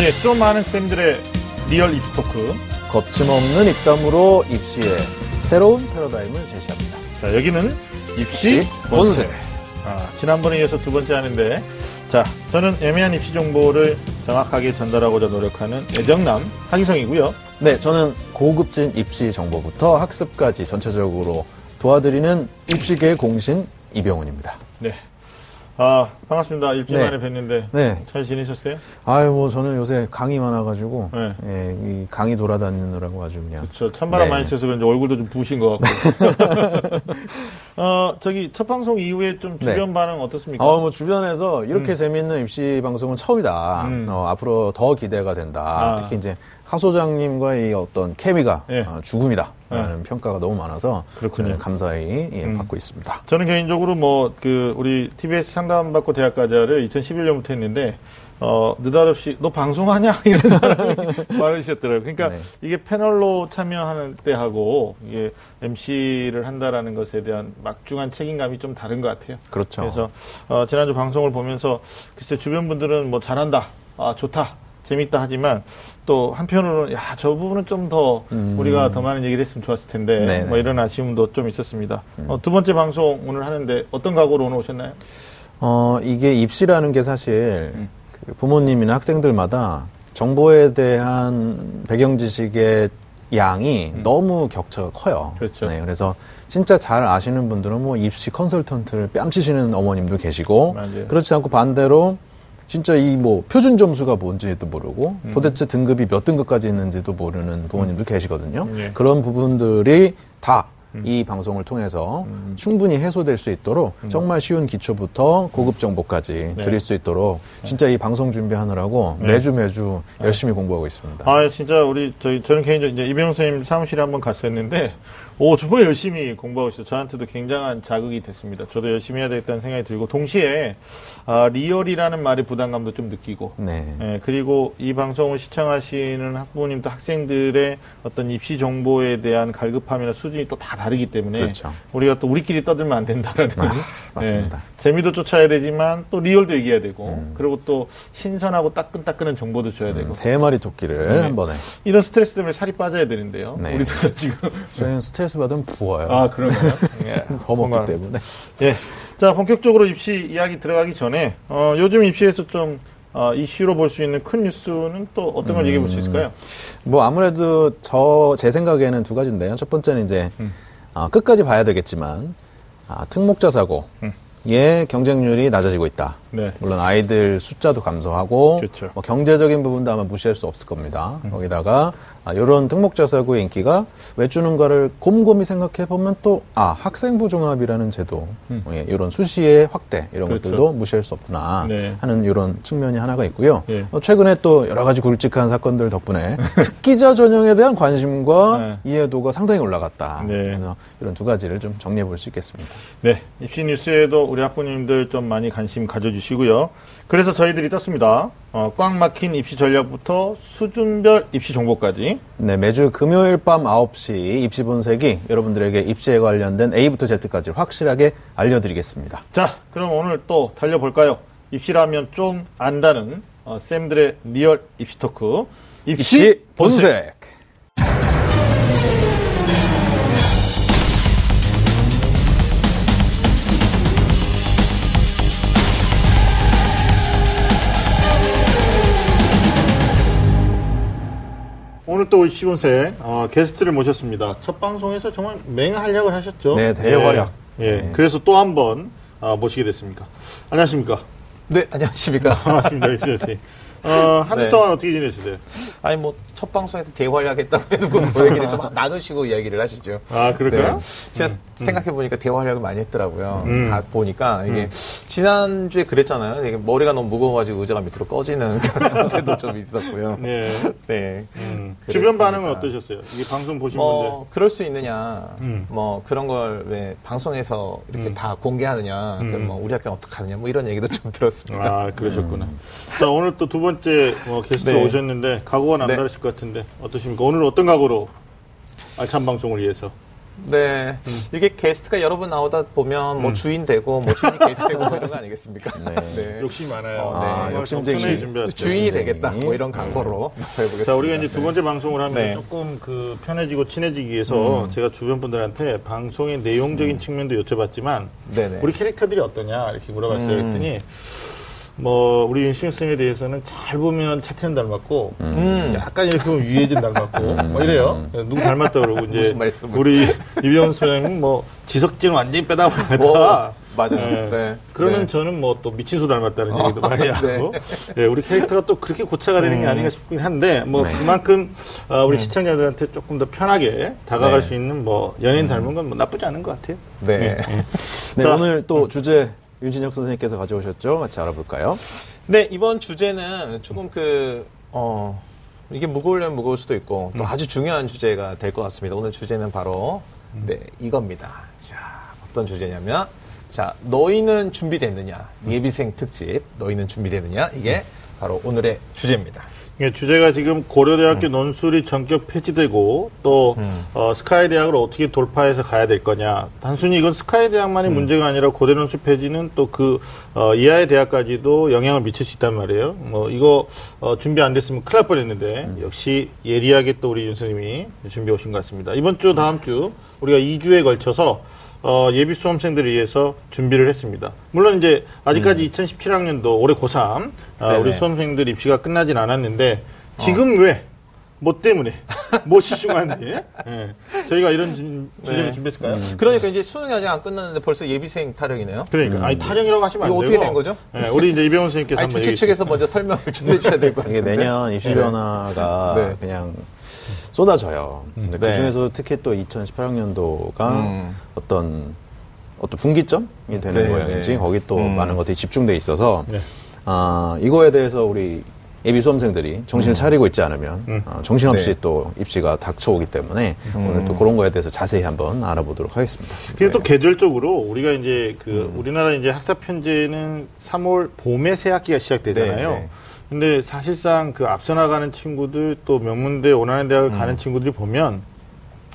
예, 좀 아는 쌤들의 real 입시 talk. 거침없는 입담으로 입시의 새로운 패러다임을 제시합니다. 자, 여기는 입시 입시. 본색. 아, 지난번에 이어서 두 번째 하는데, 자, 저는 애매한 입시 정보를 정확하게 전달하고자 노력하는 애정남 하기성이고요. 네, 저는 고급진 입시 정보부터 학습까지 전체적으로 도와드리는 입시계의 공신 이병훈입니다. 네. 아, 반갑습니다. 일주일 네. 만에 뵀는데. 네. 잘 지내셨어요? 아유, 뭐 저는 요새 강의 많아가지고 네. 예, 이 강의 돌아다니느라고 아주 그냥 저 찬바람 네. 많이 쐬서 그런지 얼굴도 좀 부으신 것 같고. 어, 저기 첫 방송 이후에 좀 주변 반응 어떻습니까? 어, 뭐 주변에서 이렇게 재밌는 입시 방송은 처음이다. 음. 어, 앞으로 더 기대가 된다. 아. 특히 이제 하 소장님과의 어떤 케미가 예. 어, 죽음이다. 라는 평가가 너무 많아서 그렇군요. 감사히 예, 음. 받고 있습니다. 저는 개인적으로 뭐 그 우리 TBS 상담받고 대학가자를 2011년부터 했는데 어 느닷없이 너 방송하냐 이런 사람이 많으셨더라고요. 그러니까 네. 이게 패널로 참여하는 때하고 이게 MC를 한다라는 것에 대한 막중한 책임감이 좀 다른 것 같아요. 그렇죠. 그래서 어, 지난주 방송을 보면서 글쎄 주변 분들은 뭐 잘한다, 아 좋다, 재밌다 하지만 또 한편으로는 야 저 부분은 좀 더 우리가 더 많은 얘기를 했으면 좋았을 텐데 음. 네네. 음. 뭐 이런 아쉬움도 좀 있었습니다. 어, 두 번째 방송 오늘 하는데 어떤 각오로 오늘 오셨나요? 어, 이게 입시라는 게 사실 음. 그 부모님이나 학생들마다 정보에 대한 배경 지식의 양이 너무 격차가 커요. 음. 그렇죠. 네, 그래서 진짜 잘 아시는 분들은 뭐 입시 컨설턴트를 뺨치시는 어머님도 계시고 맞아요. 그렇지 않고 반대로 진짜 이 뭐 표준 점수가 뭔지도 모르고 음. 도대체 등급이 몇 등급까지 있는지도 모르는 부모님도 계시거든요. 예. 그런 부분들이 다 이 방송을 통해서 음. 충분히 해소될 수 있도록 정말 쉬운 기초부터 고급 정보까지 네. 드릴 수 있도록 진짜 이 방송 준비하느라고 네. 매주 매주 열심히 공부하고 있습니다. 아 진짜 우리 저희 저는 개인적으로 이제 이병호 선생님 사무실에 한번 갔었는데 오 정말 열심히 공부하고 있어요. 저한테도 굉장한 자극이 됐습니다. 저도 열심히 해야 되겠다는 생각이 들고 동시에 아, real이라는 말의 부담감도 좀 느끼고 네. 예, 그리고 이 방송을 시청하시는 학부모님도 학생들의 어떤 입시 정보에 대한 갈급함이나 수준이 또 다 다르기 때문에 그렇죠. 우리가 또 우리끼리 떠들면 안 된다라는 아, 맞습니다. 예, 재미도 쫓아야 되지만 또 리얼도 얘기해야 되고 음. 그리고 또 신선하고 따끈따끈한 정보도 줘야 되고 세 마리 토끼를 네. 한 번에. 이런 스트레스 때문에 살이 빠져야 되는데요. 네. 우리도 다 지금 저희는 스트레스 받으면 부어요. 아 그런가요? 예. 더 먹기 건강- 때문에. 예. 자 본격적으로 입시 이야기 들어가기 전에 어, 요즘 입시에서 좀 어, 이슈로 볼 수 있는 큰 뉴스는 또 어떤 걸 얘기해 볼 수 있을까요? 뭐 아무래도 저 제 생각에는 두 가지인데요. 첫 번째는 이제 음. 아, 끝까지 봐야 되겠지만 아, 특목자 사고 의 음. 경쟁률이 낮아지고 있다. 네. 물론 아이들 숫자도 감소하고 그렇죠. 음. 뭐 경제적인 부분도 아마 무시할 수 없을 겁니다. 거기다가 아, 이런 특목자 사고의 인기가 왜 주는가를 곰곰이 생각해 보면 또 아 학생부 종합이라는 제도 예, 이런 수시의 확대 이런 음. 그렇죠. 것들도 무시할 수 없구나 네. 하는 이런 측면이 하나가 있고요. 예. 어, 최근에 또 여러 가지 굵직한 사건들 덕분에 특기자 전형에 대한 관심과 이해도가 상당히 올라갔다. 네. 그래서 이런 두 가지를 좀 정리해 볼 수 있겠습니다. 네. 입시 뉴스에도 우리 학부모님들 좀 많이 관심 가져주 시고요. 그래서 저희들이 떴습니다. 어, 꽉 막힌 입시 전략부터 수준별 입시 정보까지. 네, 매주 금요일 밤 9시 입시 본색이 여러분들에게 입시에 관련된 A부터 Z까지 확실하게 알려드리겠습니다. 자, 그럼 오늘 또 달려볼까요? 입시라면 좀 안다는 어, 쌤들의 real 입시 talk. 입시, 입시. 본색! 오늘 또 입시 본색 어, 게스트를 모셨습니다. 첫 방송에서 정말 맹활약을 하셨죠? 네, 대활약. 예, 예. 네. 그래서 또 한번 아, 모시게 됐습니다. 안녕하십니까? 네, 안녕하십니까. 반갑습니다, 입시 선생님. 어, 한주 네. 동안 어떻게 지내셨어요? 아니, 뭐, 첫 방송에서 대활약했다고 해두고 뭐 얘기를 좀 나누시고 이야기를 하시죠. 아, 그럴까요? 네. 제가 생각해보니까 대활약을 많이 했더라고요. 음. 가 보니까 이게 지난주에 그랬잖아요. 이게 머리가 너무 무거워가지고 의자가 밑으로 꺼지는 그런 상태도 좀 있었고요. 네. 네. 음. 주변 반응은 어떠셨어요? 이 방송 보신 분들. 뭐, 그럴 수 있느냐. 음. 뭐, 그런 걸 왜 방송에서 이렇게 다 공개하느냐. 음. 그럼 뭐, 우리 학교는 어떡하느냐. 뭐 이런 얘기도 좀 들었습니다. 아, 그러셨구나. 자, 오늘 또 두 번째 어, 게스트 네. 오셨는데, 각오가 네. 남다르실 것 같은데, 어떠십니까? 오늘 어떤 각오로 알찬 방송을 위해서? 네. 이게 게스트가 여러 번 나오다 보면 뭐 주인 되고 뭐 주인이 게스트 되고 뭐 이런 거 아니겠습니까? 네. 욕심 많아요. 어, 네. 아, 욕심쟁이. 격분하게 준비했어요. 주인이 욕심쟁이. 되겠다. 뭐 이런 광고로 해보겠습니다. 자, 우리가 이제 두 번째 방송을 하면 네. 조금 그 편해지고 친해지기 위해서 제가 주변 분들한테 방송의 내용적인 측면도 여쭤봤지만 네네. 우리 캐릭터들이 어떠냐 이렇게 물어봤어요. 음. 그랬더니 뭐 우리 윤신영 쌤에 대해서는 잘 보면 차태현 닮았고 음. 약간 이렇게 보면 유해진 닮았고 뭐 이래요. 누구 닮았다 그러고 이제 무슨 말씀을. 우리 이병헌 선생님 뭐 지석진 완전히 빼다 오, 보냈다. 맞아요. 네. 네. 그러면 네. 저는 뭐 또 미친수 닮았다는 얘기도 많이 네. 하고 예, 우리 캐릭터가 또 그렇게 고차가 되는 게 음. 아닌가 싶긴 한데 뭐 그만큼 어, 우리 시청자들한테 조금 더 편하게 다가갈 네. 수 있는 뭐 연예인 닮은 건 뭐 나쁘지 않은 것 같아요. 네. 네, 자, 오늘 또 주제 윤진혁 선생님께서 가져오셨죠? 같이 알아볼까요? 네, 이번 주제는 조금 그, 어, 이게 무거우려면 무거울 수도 있고, 또 아주 중요한 주제가 될 것 같습니다. 오늘 주제는 바로, 네, 이겁니다. 자, 어떤 주제냐면, 자, 너희는 준비됐느냐? 예비생 특집, 너희는 준비됐느냐? 이게 바로 오늘의 주제입니다. 이게 주제가 지금 고려대학교 음. 논술이 전격 폐지되고 또 어, 스카이 대학을 어떻게 돌파해서 가야 될 거냐. 단순히 이건 스카이 음. 대학만의 문제가 아니라 고대 논술 폐지는 또그 어, 이하의 대학까지도 영향을 미칠 수 있단 말이에요. 뭐 이거 어, 준비 안 됐으면 큰일 날 뻔했는데 음. 역시 예리하게 또 우리 윤 선생님이 준비해 오신 것 같습니다. 이번 주 다음 주 우리가 2주에 걸쳐서 어, 예비 수험생들을 위해서 준비를 했습니다. 물론 이제 아직까지 2017학년도 올해 고3 아, 음. 네네. 어. 우리 수험생들 입시가 끝나진 않았는데 지금 왜? 뭐 때문에? 무엇이 중요한지? 예. 저희가 이런 진- 주제를 네. 준비했을까요? 그러니까 이제 수능이 아직 안 끝났는데 벌써 예비생 타령이네요. 그러니까 아니 타령이라고 하시면 안 이거 되고 어떻게 된 거죠? 예, 우리 이제 이병헌 선생님께서 아니, 한번 주최 측에서 먼저 설명을 좀 해주셔야 될것 이게 같은데. 내년 입시 변화가 네. 그냥 쏟아져요. 근데 네. 그 중에서 특히 또 2018학년도가 음. 어떤 어떤 분기점이 되는 네, 모양인지 네. 거기 또 음. 많은 것들이 집중돼 있어서 네. 아, 이거에 대해서 우리 예비 수험생들이 정신을 차리고 있지 않으면 음. 어, 정신없이 네. 또 입시가 닥쳐오기 때문에 오늘 또 그런 거에 대해서 자세히 한번 알아보도록 하겠습니다. 그리고 또 계절적으로 우리가 이제 그 우리나라 이제 학사 편제는 3월 봄에 새 학기가 시작되잖아요. 근데 사실상 그 앞서 나가는 친구들 또 명문대 원하는 대학을 가는 친구들이 보면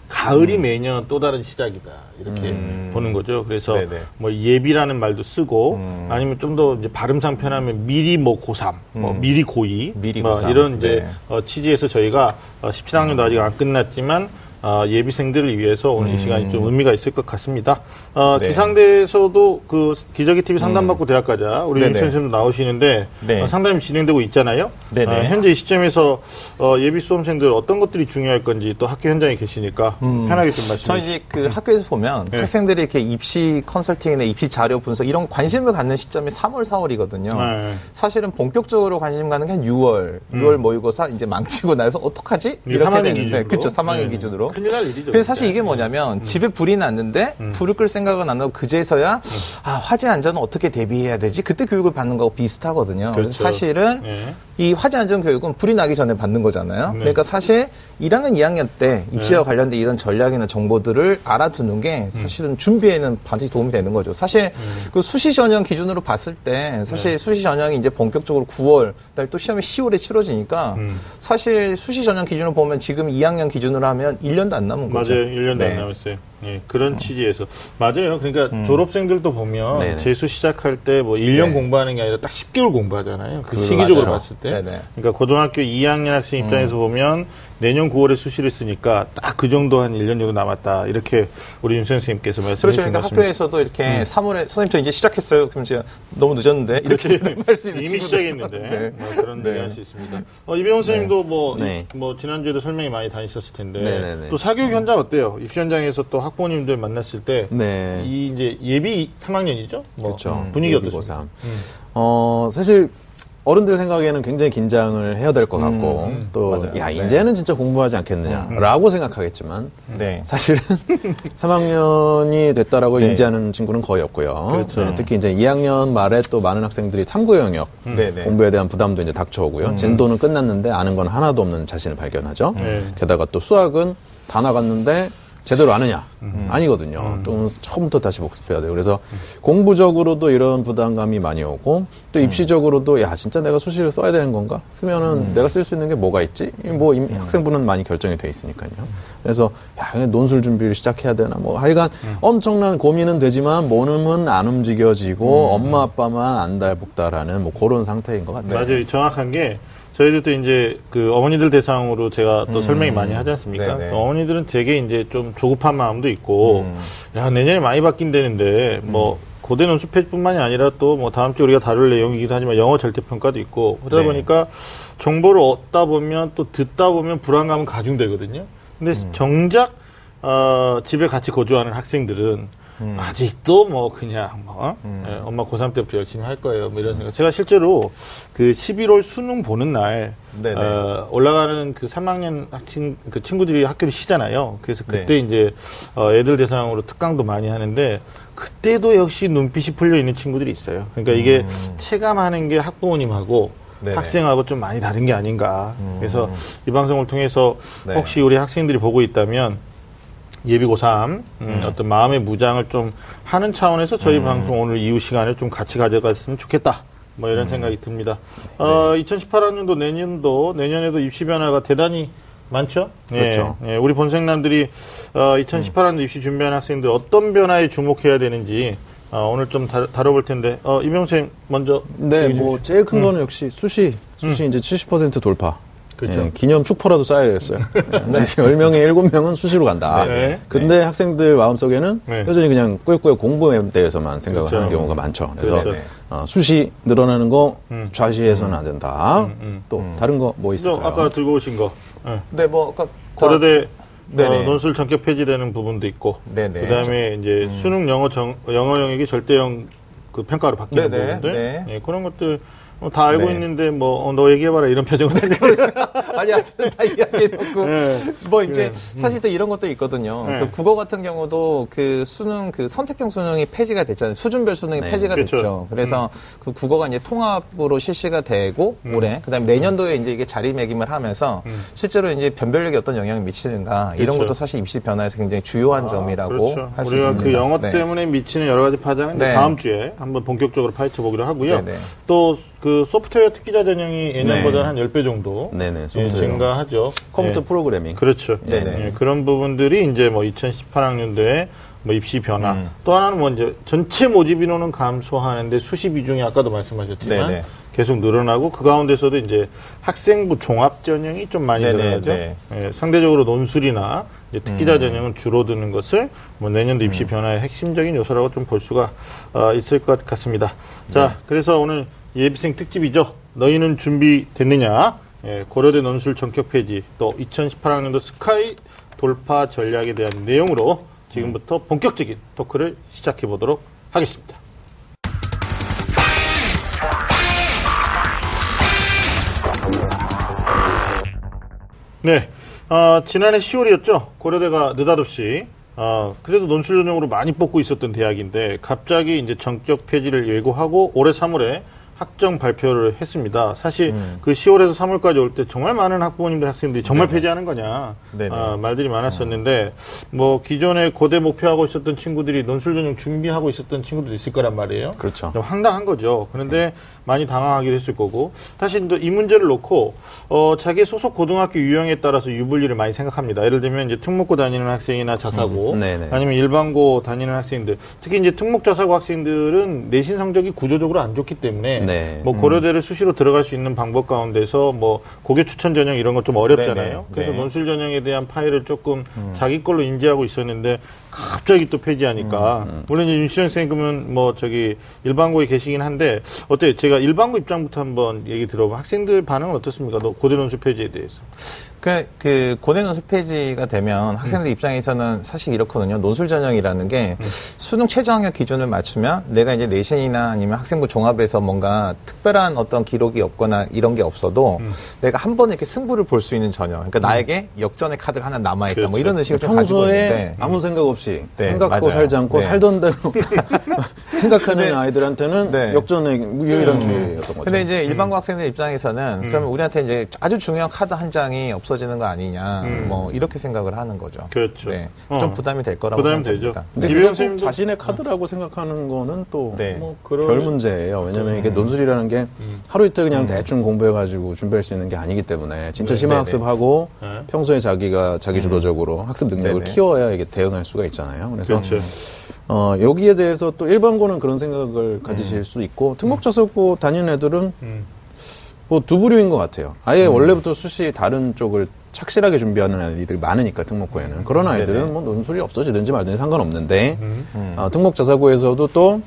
가을이 매년 또 다른 시작이다 이렇게 보는 거죠. 그래서 네네. 뭐 예비라는 말도 쓰고 음. 아니면 좀 더 발음상 편하면 미리 뭐 고3, 뭐 음. 미리 고2, 미리 뭐 고3. 이런 이제 네. 어, 취지에서 저희가 어, 17학년도 아직 안 끝났지만 어, 예비생들을 위해서 오늘 이 시간이 좀 의미가 있을 것 같습니다. 어, 음. 네. 기상대에서도 그 기저귀 TV 상담받고 대학 가자 우리. 윤 선생님도 나오시는데 네. 어, 상담이 진행되고 있잖아요. 어, 현재 이 시점에서 어, 예비 수험생들 어떤 것들이 중요할 건지 또 학교 현장에 계시니까 편하게 좀 말씀해 저는 주시죠. 이제 그 학교에서 보면 네. 학생들이 이렇게 입시 컨설팅이나 입시 자료 분석 이런 관심을 갖는 시점이 3월, 4월이거든요. 네. 사실은 본격적으로 관심 가는 게 한 6월, 6월 모의고사 이제 망치고 나서 어떡하지? 음. 3학년 되는데, 기준으로. 그렇죠. 3학년 네. 기준으로. 큰일 날 일이죠. 그래서 사실. 이게 뭐냐면 집에 불이 났는데 불을 끌 생각은 안 나고 그제서야 아 화재 안전은 어떻게 대비해야 되지? 그때 교육을 받는 거하고 비슷하거든요. 그렇죠. 사실은 네. 이 화재 안전 교육은 불이 나기 전에 받는 거잖아요. 네. 그러니까 사실 1학년, 2학년 때 입시와 관련된 이런 전략이나 정보들을 알아두는 게 사실은 준비에는 반드시 도움이 되는 거죠. 사실 그 수시 전형 기준으로 봤을 때 사실 수시 전형이 이제 본격적으로 9월, 그다음에 또 시험이 10월에 치러지니까 사실 수시 전형 기준으로 보면 지금 2학년 기준으로 하면 1년 도 안 남은 거죠. 맞아요. 1년도 네. 안 남았어요. 예, 그런 취지에서. 맞아요. 그러니까 졸업생들도 보면 네네. 재수 시작할 때 뭐 1년 네. 공부하는 게 아니라 딱 10개월 공부하잖아요. 그 그렇죠. 시기적으로 맞아요. 봤을 때. 네네. 그러니까 고등학교 2학년 학생 입장에서 보면 내년 9월에 수시를 쓰니까 딱 그 정도 한 1년 정도 남았다. 이렇게 우리 윤 선생님께서 말씀해 그렇죠. 그러니까. 학교에서도 이렇게 3월에 선생님 저 이제 시작했어요. 그럼 제가 너무 늦었는데 이렇게 있는 이미 친구들. 시작했는데 네. 뭐 그런 네. 얘기 할 수 있습니다. 어, 이병훈 선생님도 뭐, 네. 이- 뭐 지난주에도 설명이 많이 다니셨을 텐데 네네네. 또 사교육 현장 어때요? 입시 현장에서 또 학부모님들 만났을 때 네. 이 이제 예비 3학년이죠? 뭐 그렇죠. 분위기 어떻습니까? 삼. 어, 사실 어른들 생각에는 굉장히 긴장을 해야 될 것 같고 음, 또 맞아요. 야 네. 이제는 진짜 공부하지 않겠느냐라고 생각하겠지만 네. 사실은 3학년이 됐다라고 네. 인지하는 친구는 거의 없고요. 그렇죠. 네, 특히 이제 2학년 말에 또 많은 학생들이 탐구 영역 네, 네. 공부에 대한 부담도 이제 닥쳐오고요. 진도는 끝났는데 아는 건 하나도 없는 자신을 발견하죠. 네. 게다가 또 수학은 다 나갔는데 제대로 아느냐? 아니거든요. 또 처음부터 다시 복습해야 돼요. 그래서 공부적으로도 이런 부담감이 많이 오고 또 입시적으로도 야 진짜 내가 수시를 써야 되는 건가? 쓰면은 내가 쓸 수 있는 게 뭐가 있지? 뭐 이미 학생부는 많이 결정이 돼 있으니까요. 그래서 야 논술 준비를 시작해야 되나? 뭐 하여간 엄청난 고민은 되지만 몸은 안 움직여지고 엄마 아빠만 안달복달하는 뭐 그런 상태인 것 같아요. 맞아요. 정확한 게 저희들도 이제 그 어머니들 대상으로 제가 또 설명이 많이 하지 않습니까? 네네. 그 어머니들은 되게 이제 좀 조급한 마음도 있고, 야 내년에 많이 바뀐다는데 뭐 고대 논술패뿐만이 아니라 또 뭐 다음 주 우리가 다룰 내용이기도 하지만 영어 절대평가도 있고 그러다 네. 보니까 정보를 얻다 보면 또 듣다 보면 불안감은 가중되거든요. 근데 정작 어, 집에 같이 거주하는 학생들은 아직도 뭐 그냥 뭐 예, 엄마 고3 때부터 열심히 할 거예요. 뭐 이런 생각. 제가 실제로 그 11월 수능 보는 날. 어, 올라가는 그 3학년 학생 그 친구들이 학교를 쉬잖아요. 그래서 네. 그때 이제 어, 애들 대상으로 특강도 많이 하는데 그때도 역시 눈빛이 풀려 있는 친구들이 있어요. 그러니까 이게 체감하는 게 학부모님하고 음. 네네. 음. 학생하고 좀 많이 다른 게 아닌가. 그래서 이 방송을 통해서 네. 혹시 우리 학생들이 보고 있다면 예비 고3 음, 어떤 마음의 무장을 좀 하는 차원에서 저희 음. 방송 오늘 이후 시간을 좀 같이 가져갔으면 좋겠다. 뭐 음. 이런 생각이 듭니다. 어, 네. 2018학년도 내년도 내년에도 입시 변화가 대단히 많죠. 예, 그렇죠. 예, 우리 본생남들이 어, 2018학년도 입시 준비하는 학생들 어떤 변화에 주목해야 되는지 어, 오늘 좀 다, 다뤄볼 텐데 어, 이병 쌤 먼저 네, 뭐 제일 큰 거는 역시 수시, 수시 이제 70% 돌파. 그렇죠. 예, 기념 축포라도 쌓아야겠어요. 네. 10명에 7명은 수시로 간다. 네. 근데 학생들 마음속에는 네. 여전히 그냥 꾸역꾸역 공부에 대해서만 생각을 그렇죠. 하는 경우가 많죠. 그래서 그렇죠. 어, 수시 늘어나는 거 음. 좌시해서는 안 된다. 음, 음. 또 다른 거뭐저 있을까요? 아까 들고 오신 거 예. 네, 뭐 아까 고려대 네네. 어, 논술 전격 폐지되는 부분도 있고 네네. 그다음에 이제 수능 영어 정, 영어 영역이 절대형 그 평가로 바뀌는 네네. 부분들 네. 예, 그런 것들 어, 다 알고 네. 있는데 뭐 너 얘기해봐라 이런 표정을 아니 앞에서 다 이야기해놓고 네. 뭐 이제 사실 또 이런 것도 있거든요. 네. 그 국어 같은 경우도 그 수능 그 선택형 수능이 폐지가 됐잖아요. 수준별 수능이 네. 폐지가 그렇죠. 됐죠. 그래서 그 국어가 이제 통합으로 실시가 되고 올해 그다음에 내년도에 이제 이게 자리매김을 하면서 실제로 이제 변별력에 어떤 영향을 미치는가 이런 그렇죠. 것도 사실 입시 변화에서 굉장히 주요한 점이라고 그렇죠. 할수 우리가 있습니다. 그 영어 네. 때문에 미치는 여러 가지 파장은 네. 다음 주에 한번 본격적으로 파헤쳐 보기로 하고요. 네네. 또그 소프트웨어 특기자 전형이 예년보다 한 10배 정도 네네, 예. 증가하죠. 컴퓨터 예. 프로그래밍. 그렇죠. 네네. 예, 그런 부분들이 이제 뭐 2018학년도에 뭐 입시 변화. 음. 또 하나는 뭐 이제 전체 모집 인원은 감소하는데 수시 비중이 아까도 말씀하셨지만 네네. 계속 늘어나고 그 가운데서도 이제 학생부 종합 전형이 좀 많이 네네, 늘어나죠. 네. 예, 상대적으로 논술이나 특기자 전형은 줄어드는 것을 뭐 내년도 음. 입시 변화의 핵심적인 요소라고 좀 볼 수가 어, 있을 것 같습니다. 자, 네. 그래서 오늘 예비생 특집이죠. 너희는 준비됐느냐? 예, 고려대 논술 전격 폐지 또 2018학년도 스카이 돌파 전략에 대한 내용으로 지금부터 본격적인 토크를 시작해 보도록 하겠습니다. 네, 어, 지난해 10월이었죠. 고려대가 느닷없이 어, 그래도 논술 전형으로 많이 뽑고 있었던 대학인데 갑자기 이제 전격 폐지를 예고하고 올해 3월에 학정 발표를 했습니다. 사실 그 10월에서 3월까지 올 때 정말 많은 학부모님들 학생들이 정말 폐지하는 거냐 네네. 아, 말들이 많았었는데 뭐 기존에 고대 목표하고 있었던 친구들이 논술 전형 준비하고 있었던 친구들이 있을 거란 말이에요. 그렇죠. 좀 황당한 거죠. 그런데 많이 당황하기도 했을 거고 사실 또이 문제를 놓고 어, 자기 소속 고등학교 유형에 따라서 유불리를 많이 생각합니다. 예를 들면 이제 특목고 다니는 학생이나 자사고 음, 네네. 아니면 일반고 다니는 학생들 특히 이제 특목 자사고 학생들은 내신 성적이 구조적으로 안 좋기 때문에 네. 뭐 고려대를 수시로 들어갈 수 있는 방법 가운데서 뭐 고교 추천 전형 이런 것좀 어렵잖아요. 네네. 그래서 네. 논술 전형에 대한 파일을 조금 자기 걸로 인지하고 있었는데 갑자기 또 폐지하니까 물론 이제 윤시영 선생님 그러면 뭐 저기 일반고에 계시긴 한데 어때요? 제가 일반고 입장부터 한번 얘기 들어보면 학생들 반응은 어떻습니까? 너 고대 논술 폐지에 대해서. 그, 그, 고대 논술 폐지가 되면 학생들 입장에서는 사실 이렇거든요. 논술 전형이라는 게 수능 최저학력 기준을 맞추면 내가 이제 내신이나 아니면 학생부 종합에서 뭔가 특별한 어떤 기록이 없거나 이런 게 없어도 내가 한 번에 이렇게 승부를 볼 수 있는 전형. 그러니까 나에게 역전의 카드가 하나 남아있다. 뭐 그렇죠. 이런 의식을 좀 가지고 있는데. 아무 생각 없이 네, 생각하고 맞아요. 살지 않고 네. 살던 대로 생각하는 네. 아이들한테는 네. 역전의 유일한 기회였던 거죠. 근데 이제 일반고 학생들 입장에서는 그러면 우리한테 이제 아주 중요한 카드 한 장이 없어 지는 거 아니냐, 음. 뭐 이렇게 생각을 하는 거죠. 그렇죠. 네, 어. 좀 부담이 될 거라고 부담이 생각합니다. 되죠. 근데 이병 그게 꼭 선생님도- 자신의 카드라고 생각하는 거는 또 네. 뭐별 문제예요. 왜냐하면 이게 논술이라는 게 음. 하루 이틀 그냥 대충 공부해가지고 준비할 수 있는 게 아니기 때문에 진짜 네, 심화 네, 학습하고 네. 평소에 자기가 자기 주도적으로 학습 능력을 네, 네. 키워야 이게 대응할 수가 있잖아요. 그래서 그렇죠. 어, 여기에 대해서 또 일반고는 그런 생각을 가지실 수 있고 특목자습고 다니는 애들은 음. 뭐두 부류인 것 같아요. 아예 원래부터 수시 다른 쪽을 착실하게 준비하는 아이들이 많으니까 특목고에는 그런 아이들은 네네. 뭐 논술이 없어지든지 말든지 상관없는데 음. 음. 어, 특목자사고에서도 또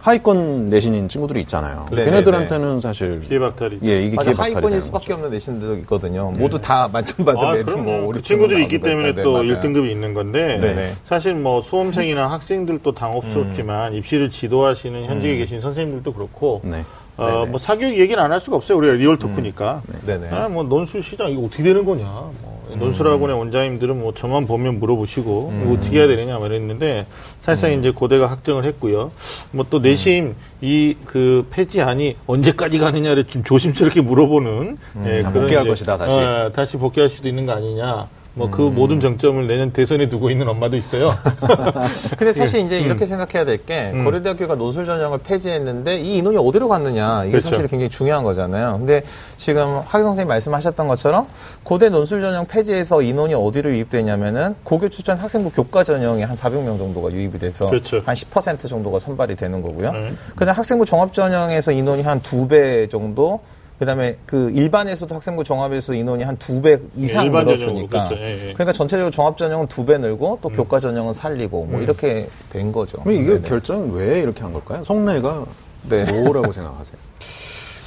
하위권 내신인 친구들이 있잖아요. 네네네. 걔네들한테는 사실 기회박탈이. 예 이게 맞아, 기회 박탈이 하위권일 되는 수밖에 거죠. 없는 내신들도 있거든요. 모두 다 만점 받은 아, 애들 그럼 뭐그 우리 친구들이 있기 때문에. 또 네, 맞아요. 1등급이 있는 건데 네네. 사실 뭐 수험생이나 학생들도 당혹스럽지만 입시를 지도하시는 현직에 계신 선생님들도 그렇고 네. 어. 뭐 사교육 얘기는 안 할 수가 없어요. 우리가 real talk니까. 네네. 아, 뭐 논술 시장 이거 어떻게 되는 거냐. 뭐 논술학원의 원장님들은 뭐 저만 보면 물어보시고 이거 어떻게 해야 되느냐 말했는데 사실상 이제 고대가 확정을 했고요. 뭐 또 내심 이 그 폐지안이 언제까지 가느냐를 좀 조심스럽게 물어보는 예, 아, 그런 복귀할 이제, 것이다, 다시. 어, 다시 복귀할 수도 있는 거 아니냐. 뭐그 모든 정점을 내년 대선에 두고 있는 엄마도 있어요. 근데 사실 이제 음. 이렇게 생각해야 될 게 고려대학교가 논술 전형을 폐지했는데 이 인원이 어디로 갔느냐 이게 그렇죠. 사실 굉장히 중요한 거잖아요. 근데 지금 하기 선생님 말씀하셨던 것처럼 고대 논술 전형 폐지해서 인원이 어디로 유입되냐면은 고교 추천 학생부 교과 전형에 한 400명 정도가 유입이 돼서 그렇죠. 한10% 정도가 선발이 되는 거고요. 네. 그다음 학생부 종합 전형에서 인원이 한 두 배 정도 그다음에 그 일반에서도 학생부 종합에서 인원이 한 두 배 이상 전형으로, 늘었으니까 그렇죠. 예, 예. 그러니까 전체적으로 종합 전형은 두 배 늘고 또 교과 전형은 살리고 뭐 이렇게 된 거죠. 그럼 이게 네네. 결정 왜 이렇게 한 걸까요? 성내가 네. 뭐라고 생각하세요?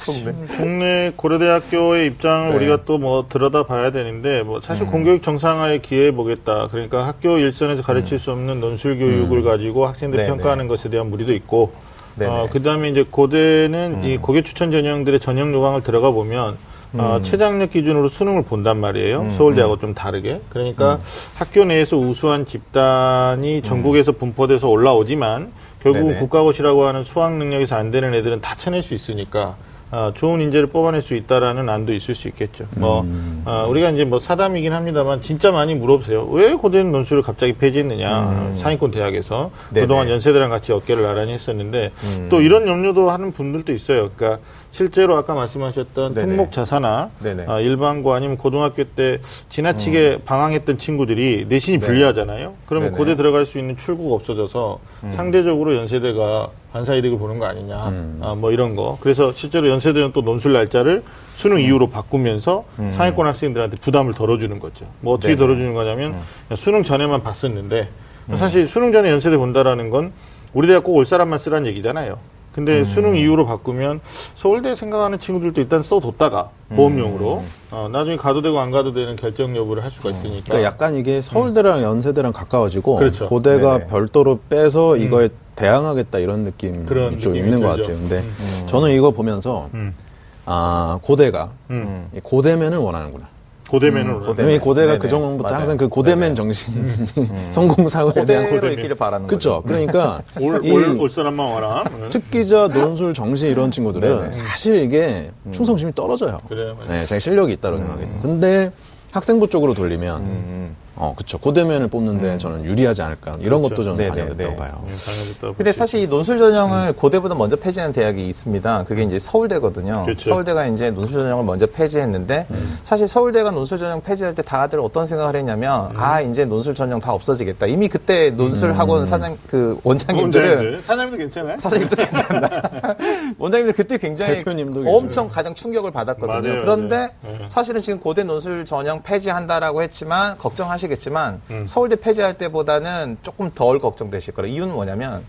국내 고려대학교의 입장을 네. 우리가 또 뭐 들여다 봐야 되는데 뭐 음. 사실 공교육 정상화에 기여해 보겠다. 그러니까 학교 일선에서 가르칠 수 없는 논술 교육을 가지고 학생들 음. 네, 평가하는 것에 대한 무리도 있고 네, 어, 네. 그다음에 이제 고대는 이 고교 추천 전형들의 전형 요강을 들어가 보면 어, 음. 최장력 기준으로 수능을 본단 말이에요. 서울대하고 좀 다르게. 그러니까 학교 내에서 우수한 집단이 전국에서 분포돼서 올라오지만 결국은 네네. 국가고시라고 하는 수학 능력에서 안 되는 애들은 다 쳐낼 수 있으니까 아, 좋은 인재를 뽑아낼 수 있다라는 안도 있을 수 있겠죠. 뭐 아, 우리가 이제 뭐 사담이긴 합니다만 진짜 많이 물어보세요. 왜 고대는 논술을 갑자기 폐지했느냐? 상위권 대학에서 네네. 그동안 연세대랑 같이 어깨를 나란히 했었는데 음. 또 이런 염려도 하는 분들도 있어요. 그러니까 실제로 아까 말씀하셨던 네네. 특목 자사나. 아, 일반고 아니면 고등학교 때 지나치게 방황했던 친구들이 내신이 네. 불리하잖아요. 그러면 네네. 고대 들어갈 수 있는 출구가 없어져서 상대적으로 연세대가 반사 이득을 보는 거 아니냐. 아, 뭐 이런 거. 그래서 실제로 연세대는 또 논술 날짜를 수능 이후로 바꾸면서 상위권 학생들한테 부담을 덜어주는 거죠. 뭐 어떻게 네네. 덜어주는 거냐면 수능 전에만 봤었는데 사실 수능 전에 연세대 본다라는 건 우리 대학 꼭 올 사람만 쓰라는 얘기잖아요. 근데 수능 이후로 바꾸면 서울대 생각하는 친구들도 일단 써뒀다가 보험용으로 어, 나중에 가도 되고 안 가도 되는 결정 여부를 할 수가 있으니까. 그러니까 약간 이게 서울대랑 연세대랑 가까워지고 그렇죠. 고대가 네네. 별도로 빼서 이거에 대항하겠다 이런 느낌이 그런 좀 느낌이 있는 것 들죠. 같아요. 근데 저는 이거 보면서 음. 아 고대가 음. 이 고대면을 원하는구나. 고대면은 고대- 왜냐면 이 고대가 네네. 그 전부터 맞아요. 항상 그 고대맨 네네. 정신, 성공 사고에 대한 고대로 고대. 있기를 바라는 그렇죠. 거죠. 그러니까 올, 이 올, 올 사람만 와라. 음. 특기자, 논술, 정시 이런 친구들은 네네. 사실 이게 충성심이 떨어져요. 그래요. 맞아요. 네, 자기 실력이 있다고 생각해요. 근데 학생부 쪽으로 돌리면 음. 어, 그쵸. 고대면을 뽑는데 저는 유리하지 않을까. 이런 그렇죠. 것도 저는 네네, 반영됐다고 네. 봐요. 예, 당연히 근데 사실 이 논술 전형을 고대보다 먼저 폐지한 대학이 있습니다. 그게 이제 서울대거든요. 그렇죠. 서울대가 이제 논술 전형을 먼저 폐지했는데 사실 서울대가 논술 전형 폐지할 때 다들 어떤 생각을 했냐면 아 이제 논술 전형 다 없어지겠다. 이미 그때 논술 학원 사장 그 원장님들은 원장님들. 사장님도 괜찮아요? 사장님도 괜찮나. 원장님들 그때 굉장히 대표님도 엄청 가장 충격을 받았거든요. 맞아요, 그런데 맞아요. 네. 사실은 지금 고대 논술 전형 폐지한다라고 했지만 걱정하시 겠지만 음. 서울대 폐지할 때보다는 조금 덜 걱정되실 거예요. 이유는 뭐냐면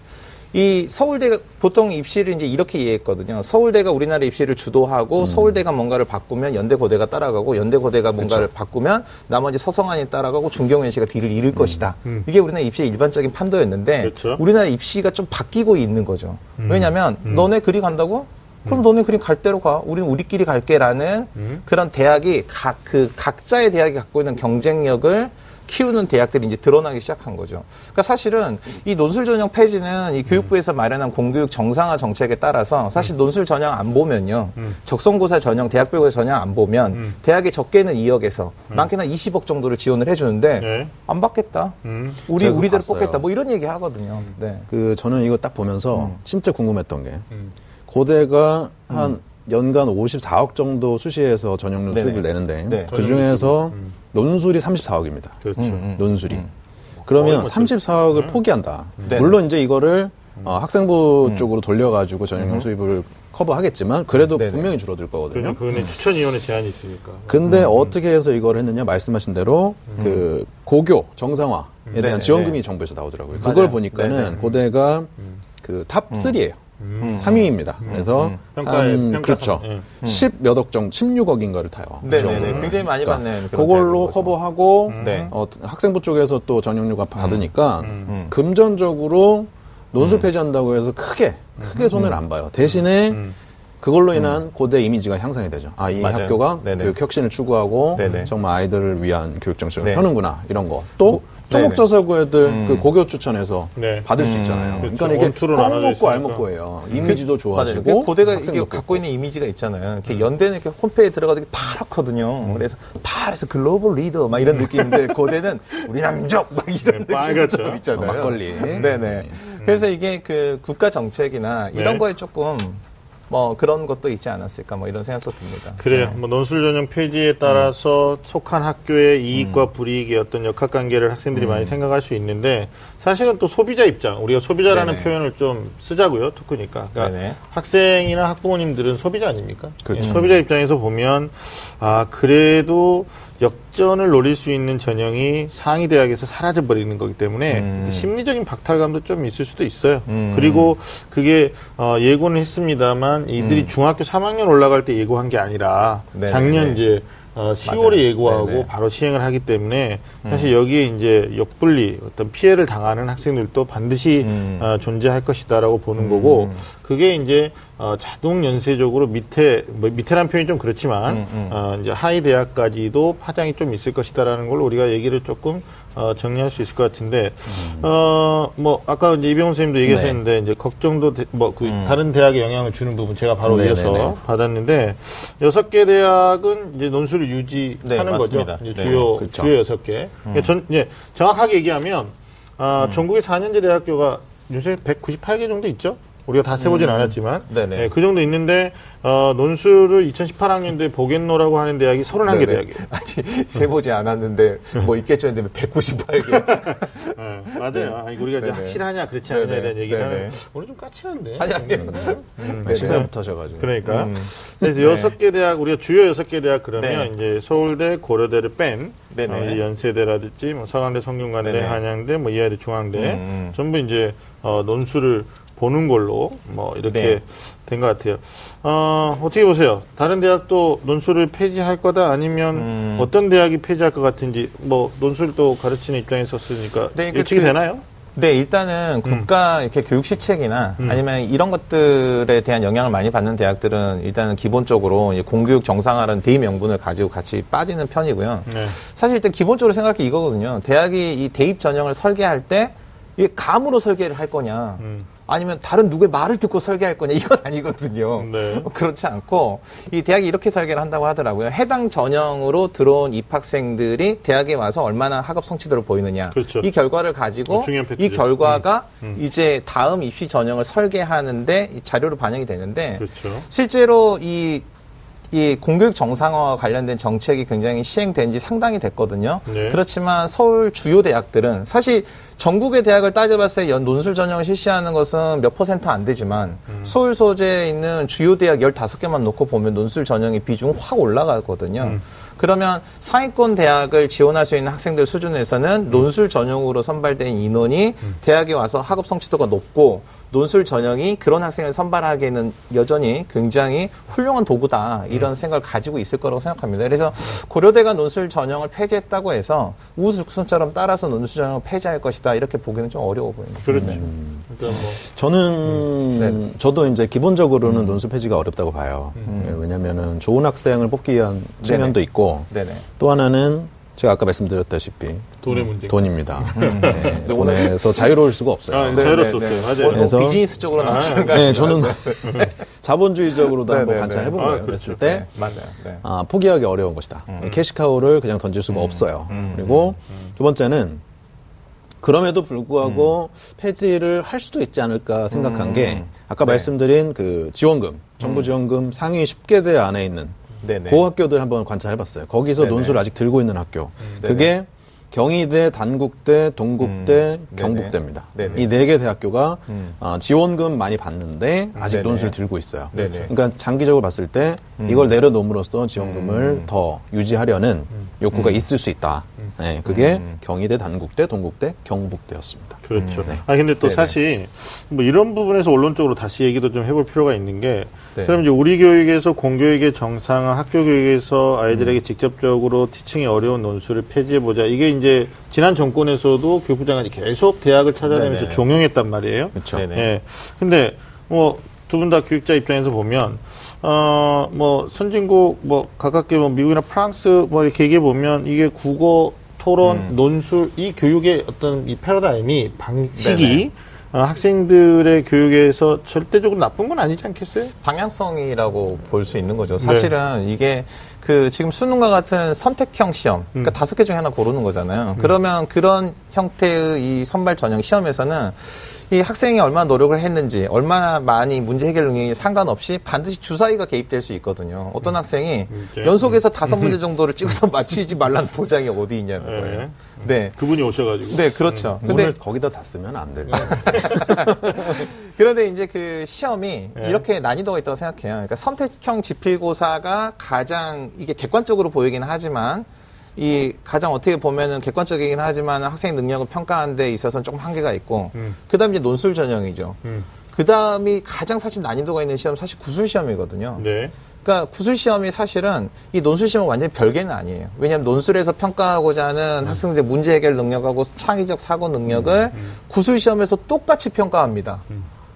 이 서울대가 보통 입시를 이제 이렇게 이해했거든요. 서울대가 우리나라 입시를 주도하고 음. 서울대가 뭔가를 바꾸면 연대 고대가 따라가고 연대 고대가 뭔가를 바꾸면 나머지 서성안이 따라가고 중경연시가 뒤를 이을 것이다. 이게 우리나라 입시의 일반적인 판도였는데 음. 그렇죠. 음. 우리나라 입시가 좀 바뀌고 있는 거죠. 왜냐하면 너네 그리 간다고? 그럼 너네 그림 갈 대로 가. 우리는 우리끼리 갈게라는 음. 그런 대학이 각 그 각자의 대학이 갖고 있는 경쟁력을 키우는 대학들이 이제 드러나기 시작한 거죠. 그러니까 사실은 이 논술 전형 폐지는 이 교육부에서 마련한 공교육 정상화 정책에 따라서 사실 논술 전형 안 보면요. 적성고사 전형, 대학별고사 전형 안 보면 대학에 적게는 2억에서 많게는 20억 정도를 지원을 해주는데 네. 안 받겠다. 음. 우리 우리대로 봤어요. 뽑겠다. 뭐 이런 얘기 하거든요. 네. 그 저는 이거 딱 보면서 음. 진짜 궁금했던 게 고대가 한 연간 54억 정도 수시에서 네네. 수입을 내는데 네. 그 중에서 논술이 34억입니다. 그렇죠. 음, 논술이. 거의 그러면 뭐 34억을 포기한다. 네. 물론 이제 이거를 어, 학생부 쪽으로 돌려가지고 전형률 수입을 커버하겠지만 그래도 네네. 분명히 줄어들 거거든요. 그러면 그거는 추천위원회 제한이 있으니까. 근데 어떻게 해서 이걸 했느냐 말씀하신 대로 그 고교 정상화에 대한 네네, 지원금이 네. 정부에서 나오더라고요. 맞아요. 그걸 보니까는 네네. 고대가 그 top 3예요. 음. 3위입니다. 그래서 평가에- 한 평가 그렇죠. 예. 10몇 억 정도, 16억인가를 타요. 네네네. 그 정도. 굉장히 많이 그러니까 받는 그걸로. 커버하고 네. 어, 학생부 쪽에서 또 전형료가 받으니까 음. 금전적으로 논술 폐지한다고 해서 크게 크게 손해를 안 봐요. 대신에 음. 그걸로 인한 고대 이미지가 향상이 되죠. 아, 이 맞아요. 학교가 네네. 교육 혁신을 추구하고 네네. 정말 아이들을 위한 교육 정책을 네. 펴는구나 이런 거. 또 뭐, 토목저서고 애들 음. 그 고교 추천해서 네. 받을 수 음. 있잖아요. 그렇죠. 그러니까 이게 원투로 꼭 나눠져 먹고 알 있으니까. 먹고예요. 이미지도. 좋아지고 그 고대가 이게 갖고 뽑고. 있는 이미지가 있잖아요. 이렇게 연대는 이렇게 홈페이지에 들어가도 이렇게 파랗거든요. 그래서 파래서 글로벌 리더 막 이런 느낌인데 고대는 우리나라 민족 막 이런 네, 느낌 있잖아요. 어, 막걸리. 네네. 그래서 이게 그 국가 정책이나 이런 네. 거에 조금 뭐 그런 것도 있지 않았을까 뭐 이런 생각도 듭니다. 그래요. 뭐 논술 전형 폐지에 따라서 속한 학교의 이익과 불이익의 어떤 역학관계를 학생들이 많이 생각할 수 있는데 사실은 또 소비자 입장, 우리가 소비자라는 네네. 표현을 좀 쓰자고요, 토크니까. 그러니까 네네. 학생이나 학부모님들은 소비자 아닙니까? 그렇죠. 예, 소비자 입장에서 보면 아 그래도 역전을 노릴 수 있는 전형이 상위 대학에서 사라져 버리는 거기 때문에 음. 심리적인 박탈감도 좀 있을 수도 있어요. 음. 그리고 그게 어, 예고는 했습니다만 이들이 음. 중학교 3학년 올라갈 때 예고한 게 아니라 네네네. 작년 이제 어, 10월에 맞아요. 예고하고 네네. 음. 바로 시행을 하기 때문에 사실 여기에 이제 역분리 어떤 피해를 당하는 학생들도 반드시 음. 어, 존재할 것이다라고 보는 거고 그게 이제 어, 자동 연쇄적으로 밑에 뭐 밑에란 표현이 좀 그렇지만 음, 음. 어, 이제 하위 대학까지도 파장이 좀 있을 것이다라는 걸 우리가 얘기를 조금 어, 정리할 수 있을 것 같은데 어뭐 아까 이제 이병훈 선생님도 얘기하셨는데 이제 걱정도 뭐그 음. 다른 대학에 영향을 주는 부분 제가 바로 네네네. 이어서 받았는데 여섯 개 대학은 이제 논술을 유지하는 네, 거죠. 이제 네, 주요 그렇죠. 주요 여섯 개. 그러니까 전 이제 정확하게 얘기하면 아, 전국의 4년제 대학교가 요새 198개 정도 있죠. 우리가 다 세보진 않았지만 네네. 네, 그 정도 있는데 어, 논술을 2018학년도에 보겠노라고 하는 대학이 31개 네네. 대학이에요. 아직 세보지 않았는데 뭐 있겠죠 했는데 198개. 네, 맞아요. 아니, 우리가 이제. 확실하냐 그렇지 않느냐에 네네. 대한 얘기를. 하면 오늘 좀 까칠한데. 아니, 아니. 음, 네네. 식사부터 하셔가지고. 그러니까 음. 그래서 네. 여섯 개 대학 우리가 주요 여섯 개 대학 그러면 네. 이제 서울대, 고려대를 뺀. 어, 연세대라든지 뭐 서강대, 성균관대. 한양대, 뭐 이하대, 중앙대 음. 전부 이제 어, 논술을 보는 걸로 뭐 이렇게 네. 된것 같아요. 어, 어떻게 보세요? 다른 대학도 논술을 폐지할 거다 아니면 음. 어떤 대학이 폐지할 것 같은지 뭐 논술도 가르치는 입장에서 쓰니까 네, 그- 예측이 그- 되나요? 네, 일단은 국가 이렇게 교육 시책이나 아니면 이런 것들에 대한 영향을 많이 받는 대학들은 일단은 기본적으로 공교육 정상화라는 대의 명분을 가지고 같이 빠지는 편이고요. 네. 사실 일단 기본적으로 생각할 게 이거거든요. 대학이 이 대입 전형을 설계할 때 이게 감으로 설계를 할 거냐, 음. 아니면 다른 누구의 말을 듣고 설계할 거냐 이건 아니거든요. 네. 그렇지 않고 이 대학이 이렇게 설계를 한다고 하더라고요. 해당 전형으로 들어온 입학생들이 대학에 와서 얼마나 학업 성취도를 보이느냐. 그렇죠. 이 결과를 가지고 이. 결과가 음, 이제 다음 입시 전형을 설계하는데 이 자료로 반영이 되는데 그렇죠. 실제로 이, 이 공교육 정상화와 관련된 정책이 굉장히 시행된 지 상당히 됐거든요. 네. 그렇지만 서울 주요 대학들은 사실 전국의 대학을 따져봤을 때 연 논술 전형을 실시하는 것은 몇 퍼센트 안 되지만 음. 서울 소재에 있는 주요 대학 15개만 놓고 보면 논술 전형의 비중이 확 올라가거든요. 음. 그러면 상위권 대학을 지원할 수 있는 학생들 음. 수준에서는 논술 전형으로 선발된 인원이 대학에 와서 학업 성취도가 높고 논술 전형이 그런 학생을 선발하기에는 여전히 굉장히 훌륭한 도구다 이런 생각을 가지고 있을 거라고 생각합니다. 그래서 고려대가 논술 전형을 폐지했다고 해서 우후죽순처럼 따라서 논술 전형을 폐지할 것이다 이렇게 보기는 좀 어려워 보입니다. 그렇죠. 네. 그러니까 뭐 저는 저도 이제 기본적으로는 논술 폐지가 어렵다고 봐요. 예, 왜냐면은 좋은 학생을 뽑기 위한 측면도 있고 네네. 또 하나는 제가 아까 말씀드렸다시피 돈의 문제. 돈입니다. 네, 돈에서 자유로울 수가 없어요. 아, 네, 자유롭수 네, 없어요. 네. 맞아요. 뭐 그래서- 비즈니스 쪽으로 나오시는 거 네, 저는 자본주의적으로도 네, 한번 네, 관찰해 본 네. 거예요. 아, 그랬을 그렇죠. 때 네, 맞아요. 네. 아, 포기하기 어려운 것이다. 캐시카우를 그냥 던질 수가 없어요. 그리고 두 번째는 그럼에도 불구하고 폐지를 할 수도 있지 않을까 생각한 게 아까 네. 말씀드린 그 지원금, 정부 지원금 상위 10개 대 안에 있는 네네. 그 학교들 한번 관찰해봤어요. 거기서 네네. 논술을 아직 들고 있는 학교. 네네. 그게 경희대, 단국대, 동국대, 음, 경북대입니다. 이 네 개 대학교가 음. 어, 지원금 많이 받는데 아직 네네. 논술을 들고 있어요. 네네. 그러니까 장기적으로 봤을 때 음. 이걸 내려놓음으로써 지원금을 더 유지하려는 욕구가 있을 수 있다. 네, 그게 음. 경희대, 단국대, 동국대, 경북대였습니다. 그렇죠. 네. 아 근데 또 네네. 사실 뭐 이런 부분에서 원론적으로 다시 얘기도 좀 해볼 필요가 있는 게 네. 그럼 이제 우리 교육에서 공교육의 정상화, 학교 교육에서 아이들에게 음. 직접적으로 티칭이 어려운 논술을 폐지해 보자. 이게 이제 지난 정권에서도 교육부 장관이 계속 대학을 찾아내면서 네네. 종용했단 말이에요. 그렇죠. 네네. 예. 근데 뭐 두 분 다 교육자 입장에서 보면 어 뭐 선진국 뭐 가깝게 뭐 미국이나 프랑스 뭐 이렇게 얘기해 보면 이게 국어 토론 음. 논술 이 교육의 어떤 이 패러다임이 방식이 네네. 어, 학생들의 교육에서 절대적으로 나쁜 건 아니지 않겠어요? 방향성이라고 볼 수 있는 네. 거죠. 사실은 이게 그 지금 수능과 같은 선택형 시험, 그러니까 음. 다섯 개 중에 하나 고르는 거잖아요. 그러면 그런 형태의 이 선발 전형 시험에서는 이 학생이 얼마나 노력을 했는지, 얼마나 많이 문제 해결 능력이 상관없이 반드시 주사위가 개입될 수 있거든요. 어떤 학생이 이제, 연속해서 다섯 문제 정도를 찍어서 맞히지 말라는 보장이 어디 있냐는 네. 거예요. 네. 그분이 오셔가지고. 네, 그렇죠. 근데 오늘 거기다 다 쓰면 안 돼요. 그런데 이제 그 시험이 네. 이렇게 난이도가 있다고 생각해요. 그러니까 선택형 지필고사가 가장 이게 객관적으로 보이긴 하지만 이 가장 어떻게 보면은 객관적이긴 하지만 학생 능력을 평가하는 데 있어서는 조금 한계가 있고 음. 그다음 이제 논술 전형이죠. 음. 그다음이 가장 사실 난이도가 있는 시험 은 사실 구술 시험이거든요. 네. 그러니까 구술 시험이 사실은 이 논술 시험은 완전히 별개는 아니에요. 왜냐하면 논술에서 평가하고자 하는 학생들의 문제 해결 능력하고 창의적 사고 능력을 구술 시험에서 똑같이 평가합니다.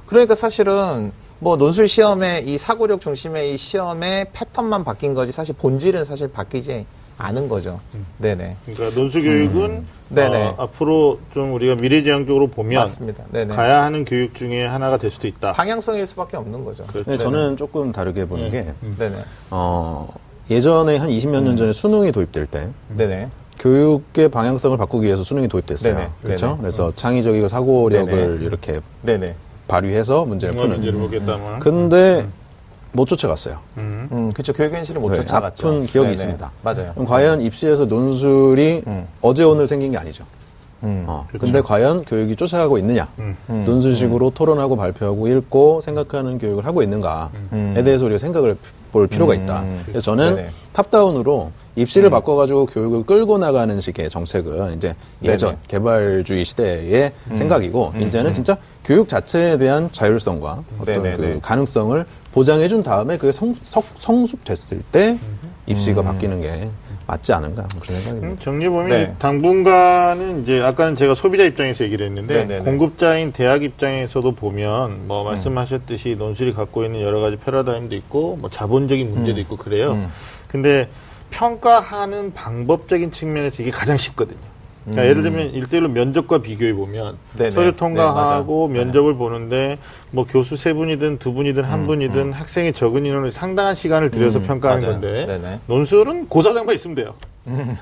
그러니까 사실은 뭐 논술 시험의 이 사고력 중심의 이 시험의 패턴만 바뀐 거지 사실 본질은 사실 바뀌지 않은 거죠. 네네. 그러니까 논술 교육은 네네. 어, 앞으로 좀 우리가 미래지향적으로 보면 맞습니다. 네네. 가야 하는 교육 중에 하나가 될 수도 있다. 방향성일 수밖에 없는 거죠. 그렇죠. 근데 저는 조금 다르게 보는 게 네네. 어, 예전에 한 20몇 년 전에 수능이 도입될 때 네네. 교육의 방향성을 바꾸기 위해서 수능이 도입됐어요. 네네. 그렇죠? 네네. 그래서 창의적이고 사고력을 네네. 이렇게 네네. 발휘해서 문제를 푸는. 문제를 보겠다면. 근데 못 쫓아갔어요. 음. 음, 그쵸. 교육 현실을 못 네, 쫓아갔죠. 아픈 기억이 네네. 있습니다. 맞아요. 과연 입시에서 논술이 음. 어제 오늘 생긴 게 아니죠. 음. 어, 근데 과연 교육이 쫓아가고 있느냐? 음. 음. 논술식으로 토론하고 발표하고 읽고 생각하는 교육을 하고 있는가에 음. 대해서 우리가 생각을 볼 필요가 음. 있다. 그래서 저는 네네. 탑다운으로 입시를 바꿔가지고 교육을 끌고 나가는 식의 정책은 이제 예전 네네. 개발주의 시대의 생각이고 이제는 진짜 교육 자체에 대한 자율성과 어떤. 그 가능성을 보장해 준 다음에 그게 성, 숙됐을 때 입시가 바뀌는 게 맞지 않은가 그런 생각입니다. 음, 정리해 보면 네. 당분간은 이제 아까는 제가 소비자 입장에서 얘기를 했는데 네네네. 공급자인 대학 입장에서도 보면 뭐 말씀하셨듯이 논술이 갖고 있는 여러 가지 패러다임도 있고 뭐 자본적인 문제도 있고 그래요. 음. 근데 평가하는 방법적인 측면에서 이게 가장 쉽거든요. 그러니까 음. 예를 들면 일대일로 면접과 비교해 보면 네네. 서류 네, 통과하고 맞아. 면접을 보는데 뭐 교수 세 분이든 두 분이든 한 음, 분이든 학생이 적은 인원을 상당한 시간을 들여서 음, 평가하는 맞아요. 건데 네네. 논술은 고사장만 있으면 돼요.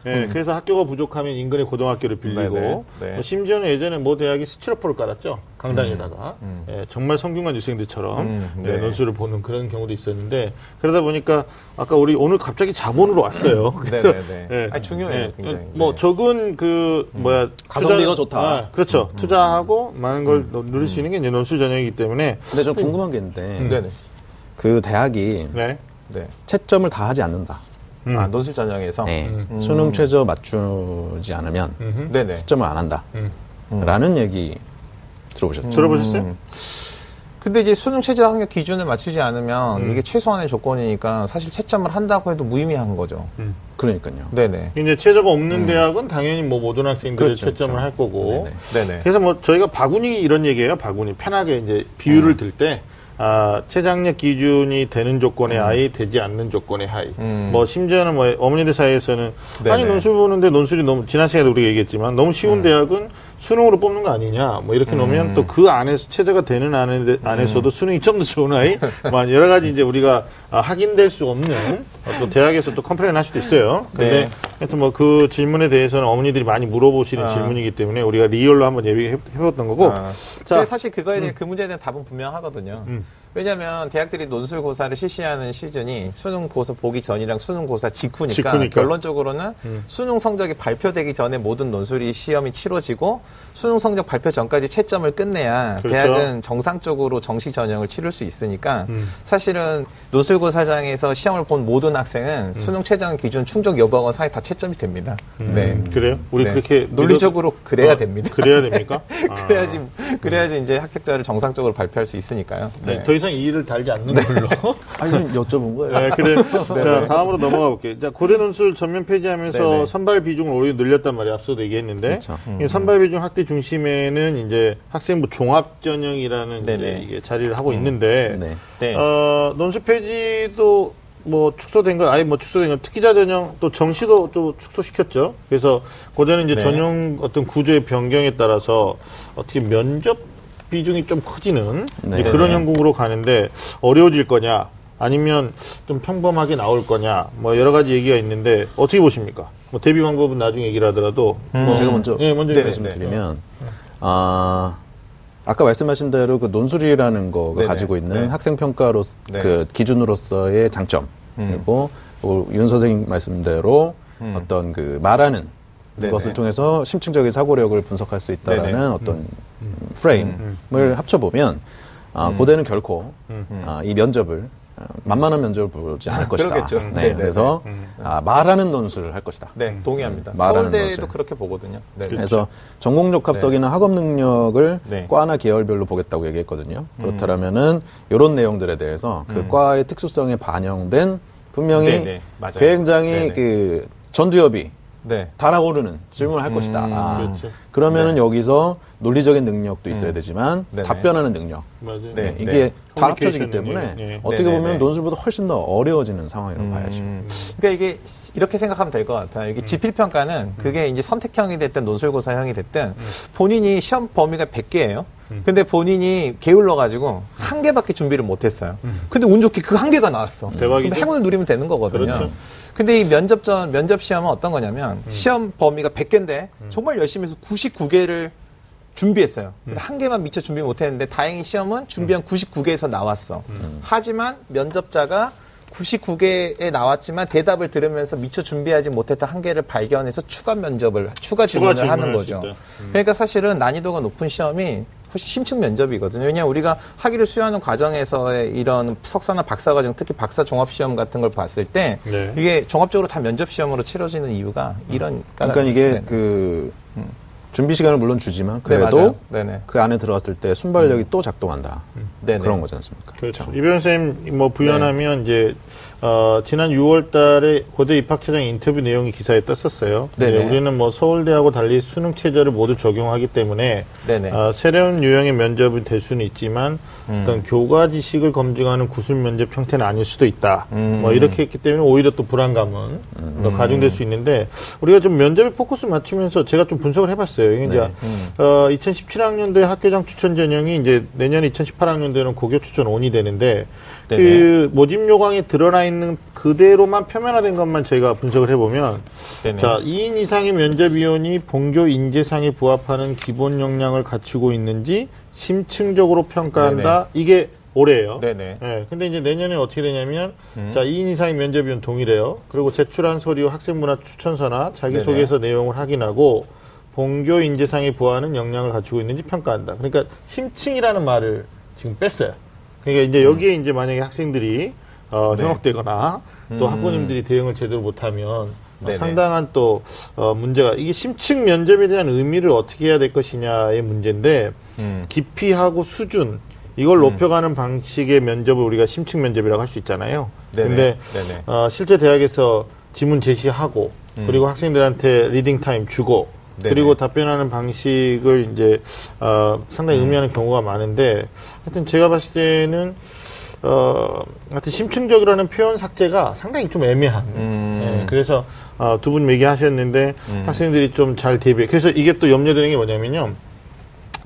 예, 그래서 학교가 부족하면 인근의 고등학교를 빌리고 네. 뭐 심지어는 예전에 모 대학이 스티로포를 깔았죠 강당에다가 예, 정말 성균관 유생들처럼 음, 예, 네. 논술을 보는 그런 경우도 있었는데 그러다 보니까 아까 우리 오늘 갑자기 자본으로 왔어요. 그래서. 예, 아니, 중요해요, 예, 굉장히. 뭐 네. 적은 그 뭐야 가성비가 투자- 좋다. 아, 그렇죠. 투자하고 많은 걸 누릴 수 있는 게 이제 논술 전형이기 때문에 근데 저 궁금한 게 있는데 네네. 그 대학이 네. 네. 채점을 다 하지 않는다. 음. 아, 논술 전형에서? 네. 음. 수능 최저 맞추지 않으면 음흠. 네네. 채점을 안 한다. 음. 라는 얘기 들어보셨죠? 들어보셨어요? 음. 근데 이제 수능 최저 학력 기준을 맞추지 않으면 음. 이게 최소한의 조건이니까 사실 채점을 한다고 해도 무의미한 거죠. 그러니까요. 네네. 이제 최저가 없는 대학은 당연히 뭐 모든 학생들이 그렇죠, 채점을 그렇죠. 할 거고 네네. 네네. 그래서 뭐 저희가 바구니 이런 얘기예요. 바구니 편하게 이제 비율을 들 때 아, 최장력 기준이 되는 조건의 하에 되지 않는 조건의 하에 음. 뭐 심지어는 뭐 어머니들 사이에서는 아니 네네. 논술 보는데 논술이 너무 지난 시간에 우리가 얘기했지만 너무 쉬운 대학은 수능으로 뽑는 거 아니냐 뭐 이렇게 놓으면 또그 안에서 체제가 되는 안에, 안에서도 수능이 좀 더 좋은 아이 뭐 여러 가지 이제 우리가 아, 확인될 수 없는 또 대학에서 또 complain 할 수도 있어요. 근데 네. 하여튼 뭐 그 질문에 대해서는 어머니들이 많이 물어보시는 아. 질문이기 때문에 우리가 real로 한번 얘기해 해봤던 거고 아. 자. 사실 그거에 대해 그 문제에 대한 답은 분명하거든요. 음. 왜냐하면 대학들이 논술고사를 실시하는 시즌이 수능고사 보기 전이랑 수능고사 직후니까, 직후니까. 결론적으로는 수능 성적이 발표되기 전에 모든 논술이 시험이 치러지고 수능 성적 발표 전까지 채점을 끝내야 그렇죠. 대학은 정상적으로 정시 전형을 치를 수 있으니까 음. 사실은 논술고사장에서 시험을 본 모든 음. 학생은 수능 최저 기준 충족 여부하고 사이 다 채점이 됩니다. 네. 그래요? 우리 네. 그렇게 논리적으로 그래야 어, 됩니다. 그래야 됩니까? 아. 그래야지 그래야지 이제 합격자를 정상적으로 발표할 수 있으니까요. 네, 더 이상 이 일을 달지 않는 걸로. 아니, 좀 여쭤본 거예요. 네, 그래. 자, 다음으로 넘어가 볼게요. 자, 고대 논술 전면 폐지하면서 네네. 선발 비중을 오히려 늘렸단 말이에요. 앞서도 얘기했는데. 그렇죠. 이 선발 비중 확대 중심에는 이제 학생부 종합 전형이라는. 이게 자리를 하고 있는데 네. 네. 어, 논술 폐지도 뭐 축소된 거, 아예 뭐 축소된 거, 특기자 전형 또 정시도 또 축소시켰죠. 그래서 고대는 이제 네. 전형 어떤 구조의 변경에 따라서 어떻게 면접 비중이 좀 커지는 네. 그런 네. 형국으로 가는데 어려워질 거냐, 아니면 좀 평범하게 나올 거냐, 뭐 여러 가지 얘기가 있는데 어떻게 보십니까? 뭐 대비 방법은 나중에 얘기를 하더라도 뭐 제가 먼저 예, 먼저 네네. 말씀드리면 아 아까 말씀하신 대로 그 논술이라는 거가 네네. 가지고 있는 네. 학생 평가로 네. 그 기준으로서의 장점 음. 그리고 어, 윤 선생님 말씀대로 음. 어떤 그 말하는 네네. 것을 통해서 심층적인 사고력을 분석할 수 있다라는 네네. 어떤 프레임을 합쳐보면 아, 고대는 결코 아, 이 면접을 아, 만만한 면접을 보지 않을 것이다. 그러겠죠. 네, 네네네. 그래서 아, 말하는 논술을 할 것이다. 네, 동의합니다. 말하는 서울대도 것을. 그렇게 보거든요. 네. 그래서 전공 적 합석이나 학업 능력을 네. 과나 계열별로 보겠다고 얘기했거든요. 그렇다면은 이런 내용들에 대해서 그 과의 특수성에 반영된 분명히 네, 네. 굉장히 네, 네. 그 전두엽이 네. 달아오르는 질문을 할 것이다. 아, 그렇죠. 그러면은 여기서 논리적인 능력도 있어야 되지만 네네. 답변하는 능력. 맞아요. 네. 이게 다 커뮤니케이션 합쳐지기 때문에 예. 어떻게 네네네. 보면 논술보다 훨씬 더 어려워지는 상황이라고 봐야죠. 음, 그러니까 이게 이렇게 생각하면 될 것 같아요. 이게 지필 평가는 그게 이제 선택형이 됐든 논술고사형이 됐든 본인이 시험 범위가 100개예요. 근데 본인이 게을러 가지고 한 개밖에 준비를 못 했어요. 근데 운 좋게 그 한 개가 나왔어. 대박이죠? 그럼 행운을 누리면 되는 거거든요. 그렇죠. 근데 이 면접 전 면접 시험은 어떤 거냐면 시험 범위가 100개인데 정말 열심히 해서 99개를 준비했어요. 근데 한 개만 미처 준비 못했는데 다행히 시험은 준비한 99개에서 나왔어. 하지만 면접자가 99개에 나왔지만 대답을 들으면서 미처 준비하지 못했던 한 개를 발견해서 추가 면접을 추가 질문을 질문을 하는 거죠. 있다. 그러니까 사실은 난이도가 높은 시험이 심층 면접이거든요. 왜냐하면 우리가 학위를 수여하는 과정에서의 이런 석사나 박사 과정, 특히 박사 종합 시험 같은 걸 봤을 때 네. 이게 종합적으로 다 면접 시험으로 치러지는 이유가 이런 그러니까 이게 네. 그 준비 시간을 물론 주지만 네, 그래도. 네네. 그 안에 들어갔을 때 순발력이 또 작동한다. 네네. 그런 거지 않습니까? 그렇죠. 이병현 선생님 뭐 부연하면 이제 어, 지난 6월 달에 고대 입학처장 인터뷰 내용이 기사에 떴었어요. 네네. 이제 우리는 뭐 서울대하고 달리 수능 체제를 모두 적용하기 때문에 네네. 어, 새로운 유형의 면접이 될 수는 있지만 음. 어떤 교과 지식을 검증하는 구술 면접 형태는 아닐 수도 있다. 음. 뭐 이렇게 했기 때문에 오히려 또 불안감은 더 가중될 수 있는데 우리가 좀 면접에 포커스 맞추면서 제가 좀 분석을 해봤어요. 이제 음. 어, 2017학년도에 학교장 추천 전형이 이제 내년 2018학년도에는 고교 추천 온이 되는데 네네. 그 모집 요강에 드러나 있는 그대로만 표면화된 것만 저희가 분석을 해보면 네네. 자 2인 이상의 면접위원이 본교 인재상에 부합하는 기본 역량을 갖추고 있는지 심층적으로 평가한다. 이게 올해예요. 네네. 예, 근데 이제 내년에 어떻게 되냐면, 음. 자, 2인 이상의 면접위원 동일해요. 그리고 제출한 서류 학생문화 추천서나 자기소개서 내용을 확인하고, 본교 인재상에 부합하는 역량을 갖추고 있는지 평가한다. 그러니까 심층이라는 말을 지금 뺐어요. 그러니까 이제 여기에 이제 만약에 학생들이, 어, 음. 네. 현혹되거나, 또 음. 학부모님들이 대응을 제대로 못하면, 어, 네네. 상당한 또, 어, 문제가, 이게 심층 면접에 대한 의미를 어떻게 해야 될 것이냐의 문제인데, 음. 깊이하고 수준 이걸 높여가는 방식의 면접을 우리가 심층 면접이라고 할 수 있잖아요. 네네. 근데 네네. 어, 실제 대학에서 지문 제시하고 음. 그리고 학생들한테 reading time 주고 네네. 그리고 답변하는 방식을 이제 어, 상당히 의미하는 경우가 많은데 하여튼 제가 봤을 때는 어, 하여튼 심층적이라는 표현 삭제가 상당히 좀 애매한. 음. 예, 그래서 어, 두분 얘기하셨는데 학생들이 좀 잘 대비해. 그래서 이게 또 염려되는 게 뭐냐면요.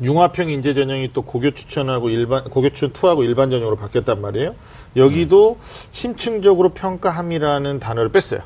융합형 인재 전형이 또 고교 추천하고 일반 고교 추천 투하고 일반 전형으로 바뀌었단 말이에요. 여기도 심층적으로 평가함이라는 단어를 뺐어요.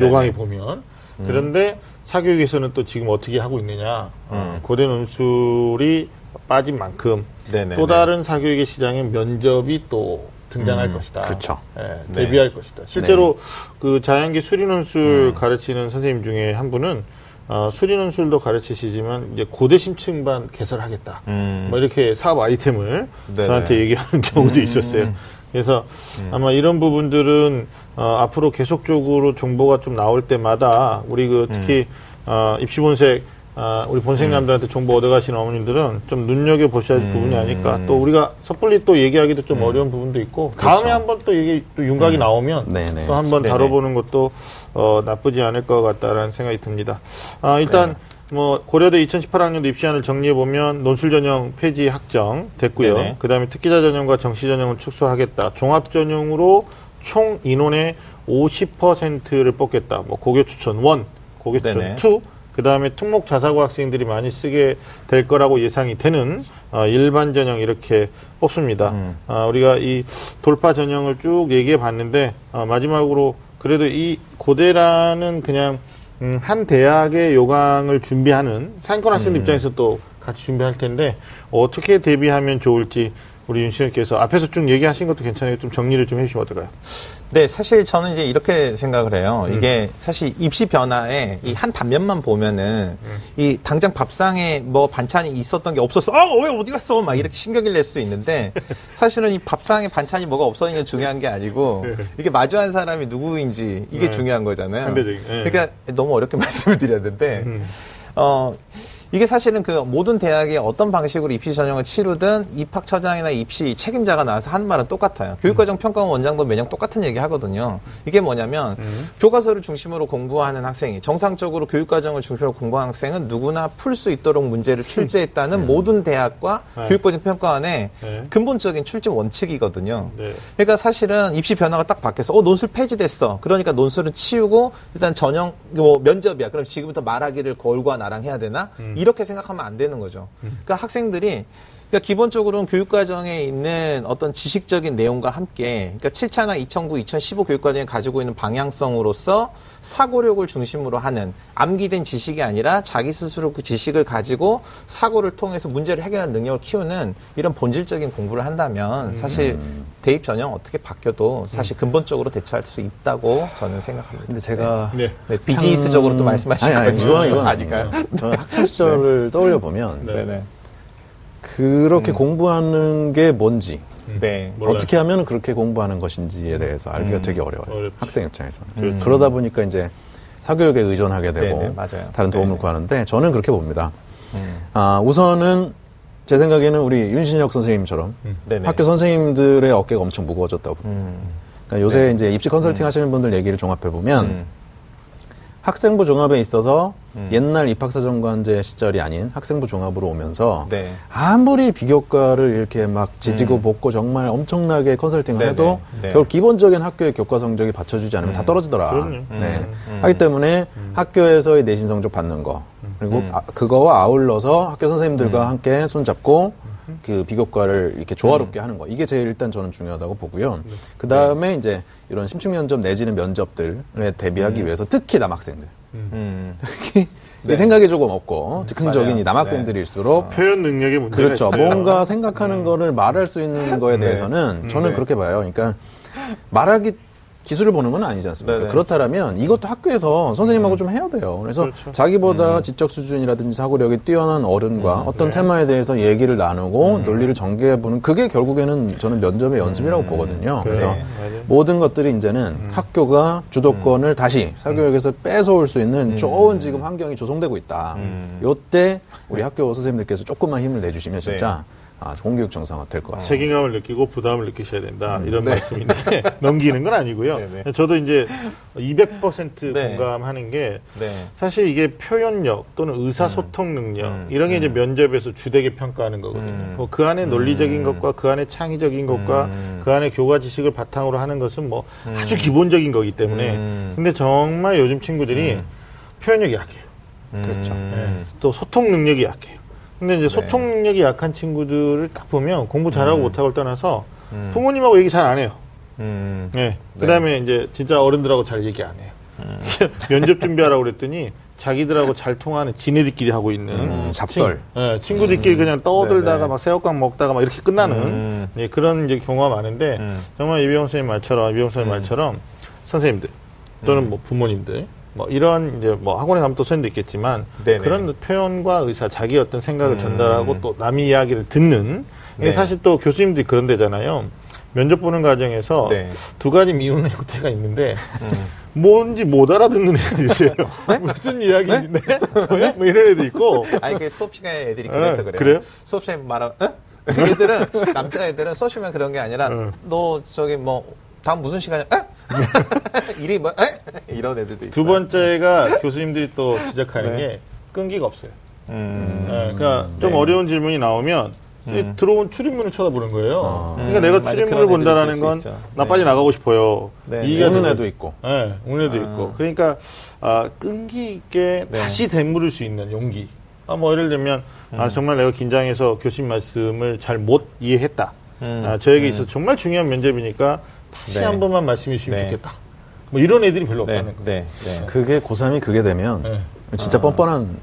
요강에 보면. 그런데 사교육에서는 또 지금 어떻게 하고 있느냐. 어, 고대 논술이 빠진 만큼 네네. 또 다른 사교육의 시장에 면접이 또 등장할 것이다. 그쵸. 예, 네. 대비할 것이다. 실제로 그 자연계 수리논술 가르치는 선생님 중에 한 분은 어, 수리논술도 가르치시지만 이제 고대 심층반 개설하겠다. 음. 뭐 이렇게 사업 아이템을 네네. 저한테 얘기하는 경우도 있었어요. 그래서 아마 이런 부분들은 어, 앞으로 계속적으로 정보가 좀 나올 때마다 우리 그 특히 어, 입시 본색 아, 우리 본생남들한테 정보 얻어가시는 어머님들은 좀 눈여겨 보셔야 할 부분이 아닐까. 또 우리가 섣불리 또 얘기하기도 좀 어려운 부분도 있고 다음에 한번 또 얘기 또 윤곽이 나오면 네네. 또 한번 네네. 다뤄보는 것도 어, 나쁘지 않을 것 같다라는 생각이 듭니다. 아, 일단 뭐 고려대 2018학년도 입시안을 정리해 보면 논술 전형 폐지 확정 됐고요. 네네. 그다음에 특기자 전형과 정시 전형을 축소하겠다. 종합 전형으로 총 인원의 50%를 뽑겠다. 뭐 고교 추천 1, 고교 추천 네네. 2, 그 다음에 특목 자사고 학생들이 많이 쓰게 될 거라고 예상이 되는 어, 일반 전형 이렇게 뽑습니다. 음. 아, 우리가 이 돌파 전형을 쭉 얘기해 봤는데 어, 마지막으로 그래도 이 고대라는 그냥 음, 한 대학의 요강을 준비하는 상권 학생들 입장에서 또 같이 준비할 텐데 어떻게 대비하면 좋을지 우리 윤 씨님께서 앞에서 쭉 얘기하신 것도 괜찮아요. 좀 정리를 좀 해주시면 어떨까요? 네, 사실 저는 이제 이렇게 생각을 해요. 음. 이게 사실 입시 변화에 이한 단면만 보면은 음. 이 당장 밥상에 뭐 반찬이 있었던 게 없었어. 아, 왜 어디 갔어? 막 이렇게 신경을 낼 수 있는데 사실은 이 밥상에 반찬이 뭐가 없었는 게 중요한 게 아니고 이게 마주한 사람이 누구인지 이게 네. 중요한 거잖아요. 상대적인, 네. 그러니까 너무 어렵게 말씀을 드렸는데 음. 어, 이게 사실은 그 모든 대학이 어떤 방식으로 입시 전형을 치르든 입학처장이나 입시 책임자가 나와서 하는 말은 똑같아요. 교육과정 평가원 원장도 매년 똑같은 얘기 하거든요. 이게 뭐냐면 교과서를 중심으로 공부하는 학생이 정상적으로 교육과정을 중심으로 공부하는 학생은 누구나 풀 수 있도록 문제를 출제했다는 모든 대학과 네. 교육과정 평가원의 네. 근본적인 출제 원칙이거든요. 네. 그러니까 사실은 입시 변화가 딱 바뀌어서 어 논술 폐지됐어. 그러니까 논술은 치우고 일단 전형 뭐 면접이야. 그럼 지금부터 말하기를 거울과 나랑 해야 되나? 이렇게 생각하면 안 되는 거죠. 그러니까 학생들이 그러니까 기본적으로는 교육과정에 있는 어떤 지식적인 내용과 함께, 그러니까 7차나 2009, 2015 교육과정에 가지고 있는 방향성으로서 사고력을 중심으로 하는 암기된 지식이 아니라 자기 스스로 그 지식을 가지고 사고를 통해서 문제를 해결하는 능력을 키우는 이런 본질적인 공부를 한다면 사실 대입 전형 어떻게 바뀌어도 사실 근본적으로 대처할 수 있다고 저는 생각합니다. 근데 제가 네. 네, 비즈니스적으로 또 말씀하신 거죠. 이건, 이건 아니까요? 아니까요. 저는 학창 시절을 떠올려 보면 네. 네네. 그렇게 공부하는 게 뭔지 네. 몰라요. 어떻게 하면 그렇게 공부하는 것인지에 대해서 알기가 음. 되게 어려워요. 어렵죠. 학생 입장에서. 그렇죠. 그러다 보니까 이제 사교육에 의존하게 되고 네네, 맞아요. 다른 도움을 네네. 구하는데 저는 그렇게 봅니다. 음. 아, 우선은 제 생각에는 우리 윤신혁 선생님처럼 네네. 학교 선생님들의 어깨가 엄청 무거워졌다고 봅니다. 음. 그러니까 요새 이제 입시 컨설팅 하시는 분들 얘기를 종합해 보면 음. 학생부 종합에 있어서 음. 옛날 입학사정관제 시절이 아닌 학생부 종합으로 오면서 네. 아무리 비교과를 이렇게 막 지지고 볶고 정말 엄청나게 컨설팅을 네네. 해도 네. 결국 기본적인 학교의 교과 성적이 받쳐주지 않으면 다 음. 떨어지더라. 그럼요. 네. 음. 하기 때문에 학교에서의 내신 성적 받는 거 그리고 음. 아, 그거와 아울러서 학교 선생님들과 함께 손잡고 그 비교과를 이렇게 조화롭게 하는 거 이게 제일 일단 저는 중요하다고 보고요. 그 다음에 이제 이런 심층 면접 내지는 면접들에 대비하기 위해서 특히 남학생들 음. 특히 네. 생각이 조금 없고 즉흥적인 맞아요. 이 남학생들일수록 표현 능력에 문제가 그렇죠. 있어요. 뭔가 생각하는 거를 말할 수 있는 거에 네. 대해서는 저는 네. 그렇게 봐요. 그러니까 말하기 기술을 보는 건 아니지 않습니까? 네네. 그렇다면 이것도 학교에서 선생님하고 좀 해야 돼요. 그래서 그렇죠. 자기보다 지적 수준이라든지 사고력이 뛰어난 어른과 어떤 테마에 대해서 얘기를 나누고 논리를 전개해 보는 그게 결국에는 저는 면접의 연습이라고 보거든요. 그래서 네. 모든 것들이 이제는 학교가 주도권을 다시 사교육에서 뺏어올 수 있는 좋은 지금 환경이 조성되고 있다. 음. 요때 우리 학교 선생님들께서 조금만 힘을 내주시면 진짜 아, 공교육 정상화 될 것 같습니다. 책임감을 느끼고 부담을 느끼셔야 된다 이런 네. 말씀인데 넘기는 건 아니고요. 네, 네. 저도 이제 200% 네. 공감하는 게 네. 사실 이게 표현력 또는 의사소통 능력 음. 이런 게 이제 면접에서 주되게 평가하는 거거든요. 음. 뭐 그 안에 논리적인 음. 것과 그 안에 창의적인 것과 음. 그 안에 교과 지식을 바탕으로 하는 것은 뭐 아주 기본적인 거기 때문에 음. 근데 정말 요즘 친구들이 음. 표현력이 약해요. 그렇죠. 예. 또 소통 능력이 약해요. 근데 이제 소통 능력이 약한 친구들을 딱 보면 공부 잘하고 못하고를 떠나서 음. 부모님하고 얘기 잘 안 해요. 음. 예. 그 다음에 이제 진짜 어른들하고 잘 얘기 안 해요. 면접 준비하라고 그랬더니 자기들하고 잘 통하는 지네들끼리 하고 있는 음, 잡설. 친, 예, 친구들끼리 그냥 떠들다가 네네. 막 새우깡 먹다가 막 이렇게 끝나는 음. 예, 그런 이제 경우가 많은데 음. 정말 이병호 선생님 말처럼 이병호 선생님 말처럼 선생님들 또는 뭐 부모님들 뭐 이런 이제 뭐 학원에 가면 또 선생님도 있겠지만 네네. 그런 표현과 의사 자기 어떤 생각을 음. 전달하고 또 남의 이야기를 듣는 네. 사실 또 교수님들이 그런 데잖아요. 면접 보는 과정에서 네. 두 가지 미우는 형태가 있는데 음. 뭔지 못 알아듣는 애들 있어요. 무슨 이야기인데? 뭐야? 뭐 이런 애도 있고. 아니 그 수업 시간에 애들이 어, 그래서 그래요. 그래요? 수업 시간에 말하 어? 애들은 남자 애들은 시간 그런 게 아니라 어. 너 저기 뭐 다음 무슨 시간이야? 어? 일이 뭐? 에? 이런 애들도 있어요. 두 번째가 교수님들이 또 지적하는 게 끈기가 없어요. 음. 예, 그러니까 좀 어려운 질문이 나오면 이 들어온 출입문을 쳐다보는 거예요. 그러니까 음, 내가. 출입문을 본다라는 건. 나 네. 빨리 나가고 싶어요. 네, 이해가 우는 되는 애도 있고. 네, 우는 애도 아. 있고. 그러니까 아, 끈기 있게 네. 다시 되물을 수 있는 용기. 아, 뭐 예를 들면 음. 아, 정말 내가 긴장해서 교수님 말씀을 잘 못 이해했다. 음. 아, 저에게 있어 서 정말 중요한 면접이니까 다시 네. 한 번만 말씀해 주시면 네. 좋겠다. 뭐 이런 애들이 별로 네, 없다는 거예요. 네, 네. 그게 고3이 그게 되면 네. 진짜 뻔뻔한.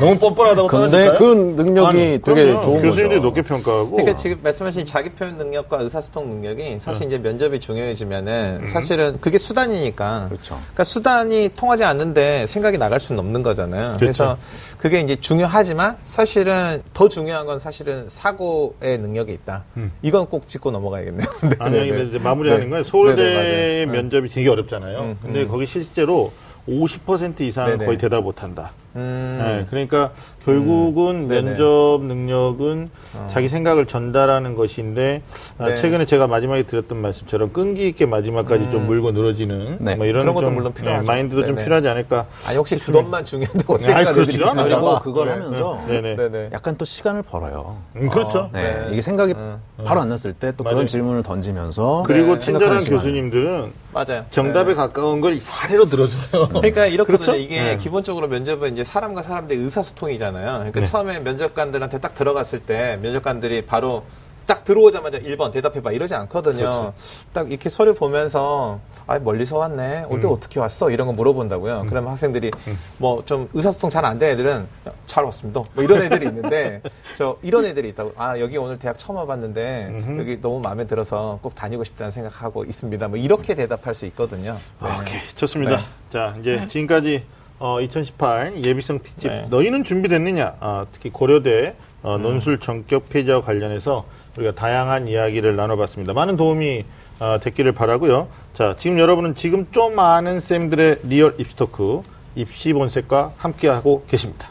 너무 뻔뻔하다고 근데? 그 능력이 아니, 되게 그럼요. 좋은 교수님들이 거죠. 높게 평가하고 그러니까 지금 말씀하신 자기 표현 능력과 의사소통 능력이 사실 이제 면접이 중요해지면은 사실은 그게 수단이니까. 그렇죠. 그러니까 수단이 통하지 않는데 생각이 나갈 수는 없는 거잖아요. 그래서 그게 이제 중요하지만 사실은 더 중요한 건 사실은 사고의 능력이 있다. 이건 꼭 짚고 넘어가야겠네요. 네, 아니, 네, 근데 네. 이제 마무리하는 네. 건 서울대 네네, 맞아요. 면접이 되게 어렵잖아요. 음, 근데 음. 거기 실제로 50% 이상은 네네. 거의 대답 못 한다. 음. 네, 그러니까 결국은 네네. 면접 능력은 어. 자기 생각을 전달하는 것인데 아, 네. 최근에 제가 마지막에 드렸던 말씀처럼 끈기 있게 마지막까지 좀 물고 늘어지는 네. 뭐 이런 음. 그런 것도 좀 물론 필요하죠. 마인드도 좀 네네. 필요하지 않을까. 아니 혹시 그것만 중요하다고 않아요. 있어요. 그리고 그걸 네, 하면서 네, 네네. 약간 또 시간을 벌어요. 음, 그렇죠. 네. 네. 이게 생각이 음. 바로 안 났을 때 또. 그런 질문을 던지면서 그리고 네. 친절한. 교수님들은 맞아요. 정답에 네. 가까운 걸 사례로 들어줘요. 그러니까 이렇거든요. 그렇죠? 이게 네. 기본적으로 면접은 이제 사람과 사람들의 의사소통이잖아요. 그러니까 네. 처음에 면접관들한테 딱 들어갔을 때 면접관들이 바로 딱 들어오자마자 1번 대답해봐 이러지 않거든요. 그렇죠. 딱 이렇게 서류 보면서 아 멀리서 왔네. 올 음. 때 어떻게 왔어? 이런 거 물어본다고요. 그러면 학생들이 뭐좀 의사소통 잘안 되는 애들은 잘 왔습니다. 뭐 이런 애들이 있는데 저 이런 애들이 있다고. 아 여기 오늘 대학 처음 와봤는데 음흠. 여기 너무 마음에 들어서 꼭 다니고 싶다는 생각하고 있습니다. 뭐 이렇게 대답할 수 있거든요. 네. 오케이, 좋습니다. 네. 자, 이제 지금까지 어, 2018 예비생 특집 네. 너희는 준비됐느냐? 아, 특히 고려대 어, 논술 전격 폐지와 관련해서 우리가 다양한 이야기를 나눠봤습니다. 많은 도움이 어, 됐기를 바라고요. 자, 지금 여러분은 지금 좀 아는 쌤들의 real 입시talk 입시 본색과 함께하고 계십니다.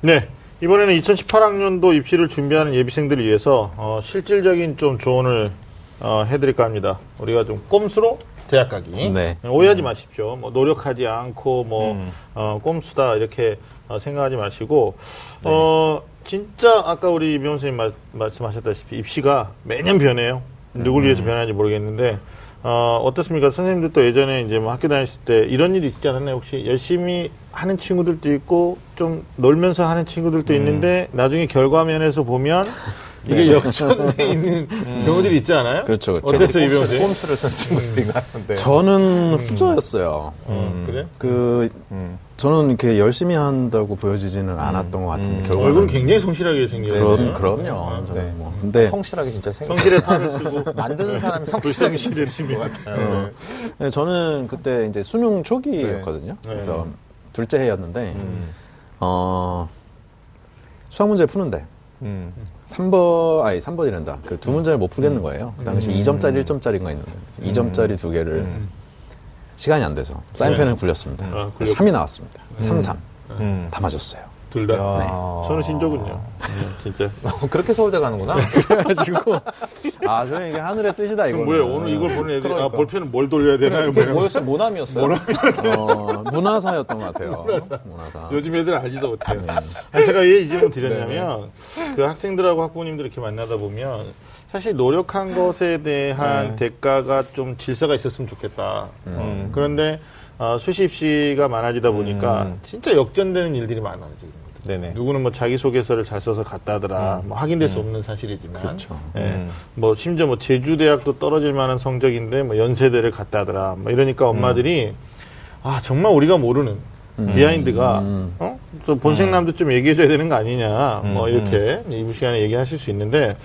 네. 이번에는 2018학년도 입시를 준비하는 예비생들을 위해서 어, 실질적인 좀 조언을 어, 해드릴까 합니다. 우리가 좀 꼼수로 대학 가기. 네. 오해하지 마십시오. 뭐 노력하지 않고 뭐 음. 어, 꼼수다 이렇게 어, 생각하지 마시고 어, 진짜 아까 우리 이병 선생님 말, 말씀하셨다시피 입시가 매년 변해요. 누굴 위해서 변하는지 모르겠는데 어, 어떻습니까? 선생님들도 예전에 이제 뭐 학교 다녔을 때 이런 일이 있지 않았나요? 혹시 열심히 하는 친구들도 있고 좀 놀면서 하는 친구들도 있는데 나중에 결과면에서 보면 이게 역전돼 있는 경우들이 있지 않아요? 그렇죠, 그렇죠. 어땠어요, 이병 선생님? 꼼수를 쓴 친구들이 많은데. 저는 후저였어요. 어, 그래? 그 음. 저는 이렇게 열심히 한다고 보여지지는 않았던 것 같은데 결과는 얼굴은 굉장히 성실하게 생겼네요. 그럼 그럼요. 저는 네. 뭐 근데 성실하게 진짜 생각. 성실에 탈을 쓰고 만드는 사람이 성실하게 불성실히 열심히 같아요. 네, 저는 그때 이제 수능 초기였거든요. 네. 그래서 둘째 해였는데 음. 어 수학 문제 푸는데 음. 3번 아니 3번이란다. 그 두 문제를 못 풀겠는 거예요. 그 당시 음. 2점짜리 1점짜리가 있는데 2점짜리 두 개를 시간이 안 돼서 사인펜을 굴렸습니다. 아, 굴렸- 3이 나왔습니다. 3, 3. 음. 다 맞았어요. 둘 다. 야. 저는 신조군요. 네, 진짜. 그렇게 서울대 가는구나. 그래가지고 아, 저는 이게 하늘의 뜻이다 이거. 뭐예요? 오늘 이걸 보는 애들이 아, 그러니까. 볼펜은 뭘 돌려야 되나요? 그게 뭐 뭐였어요? 모남이었어요? 어, 문화사였던 것 같아요. 문화사. 요즘 애들 알지도 못해요. 네. 아니, 제가 왜 이 질문 드렸냐면, 그 학생들하고 학부모님들 이렇게 만나다 보면, 사실 노력한 것에 대한 대가가 좀 질서가 있었으면 좋겠다. 어, 그런데, 어, 수시 입시가 많아지다 보니까, 음. 진짜 역전되는 일들이 많아요, 지금. 네네. 누구는 뭐 자기소개서를 잘 써서 갔다 하더라. 뭐 확인될 수 없는 사실이지만. 그렇죠. 예. 음. 뭐 심지어 뭐 제주대학도 떨어질 만한 성적인데 뭐 연세대를 갔다 하더라. 뭐 이러니까 엄마들이 아 정말 우리가 모르는 비하인드가 어? 좀 본생남도 좀 얘기해줘야 되는 거 아니냐. 뭐 이렇게 이부 시간에 얘기하실 수 있는데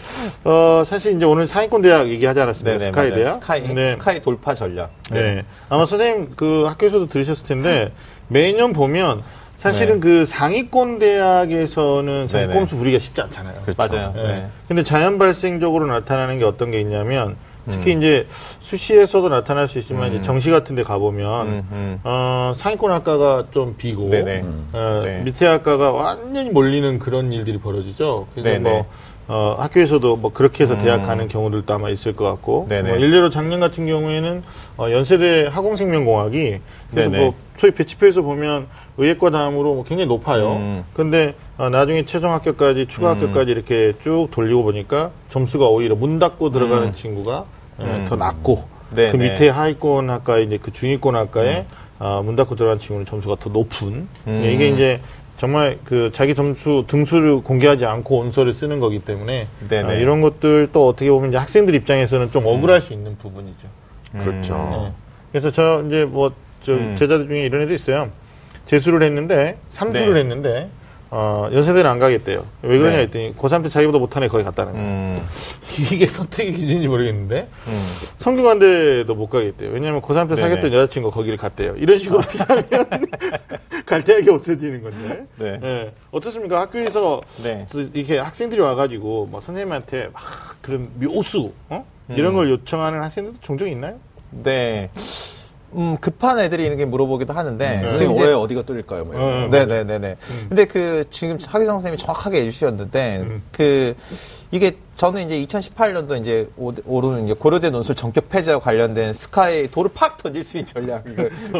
어 사실 이제 오늘 상위권 대학 얘기하지 않았습니까? 네네, 스카이 맞아요. 대학. 스카이, 네. 스카이 돌파 전략. 네. 아마 선생님 그 학교에서도 들으셨을 텐데 매년 보면 사실은 그 상위권 대학에서는 사실 네네. 꼼수 부리기가 쉽지 않잖아요. 맞아요. 예. 네. 근데 자연 발생적으로 나타나는 게 어떤 게 있냐면 음. 특히 이제 수시에서도 나타날 수 있지만 이제 정시 같은 데 가보면 음, 음. 어, 상위권 학과가 좀 비고 네네. 어, 네. 밑에 학과가 완전히 몰리는 그런 일들이 벌어지죠. 그래서 네네. 뭐 어, 학교에서도 뭐 그렇게 해서 대학 가는 경우들도 아마 있을 것 같고 음. 네네. 뭐 일례로 작년 같은 경우에는 어, 연세대 하공생명공학이 그래서 네네. 뭐 소위 배치표에서 보면 의예과 다음으로 뭐 굉장히 높아요. 음. 근데 어, 나중에 최종 합격까지 추가 합격까지 이렇게 쭉 돌리고 보니까 점수가 오히려 문 닫고 들어가는 음. 친구가 예, 음. 더 낮고 네, 그 네. 밑에 하위권 학과에 이제 그 중위권 학과에 어, 문 닫고 들어간 친구는 점수가 더 높은 음. 예, 이게 이제 정말 그 자기 점수 등수를 공개하지 않고 온서를 쓰는 거기 때문에. 어, 이런 것들 또 어떻게 보면 이제 학생들 입장에서는 좀 억울할 수 있는 부분이죠. 그렇죠. 예. 그래서 저 이제 뭐저 음. 제자들 중에 이런 애도 있어요. 재수를 했는데 삼수를 네. 했는데 어, 연세대는 안 가겠대요. 왜 그러냐 네. 했더니 고3 때 자기보다 못한 애 거기 갔다는 거예요. 음, 이게 선택의 기준인지 모르겠는데 음. 성균관대도 못 가겠대요. 왜냐하면 고3 때 네네. 사귀었던 여자친구가 거기를 갔대요. 이런 식으로 피하면 갈 대학이 없어지는 건데. 네. 예. 어떻습니까? 학교에서 네. 이렇게 학생들이 와가지고 뭐 선생님한테 막 그런 묘수 어? 이런 걸 요청하는 학생들도 종종 있나요? 네. 음, 급한 애들이 있는 게 물어보기도 하는데. 네. 지금 올해 어디가 뚫릴까요? 뭐 이런 어, 거. 네네 네네. 근데 그 지금 하기성 선생님이 정확하게 해주셨는데 그 이게 저는 이제 2018년도 이제 오- 오르는 이제 고려대 논술 전격 폐지와 관련된 스카이 돌을 팍 던질 수 있는 전략,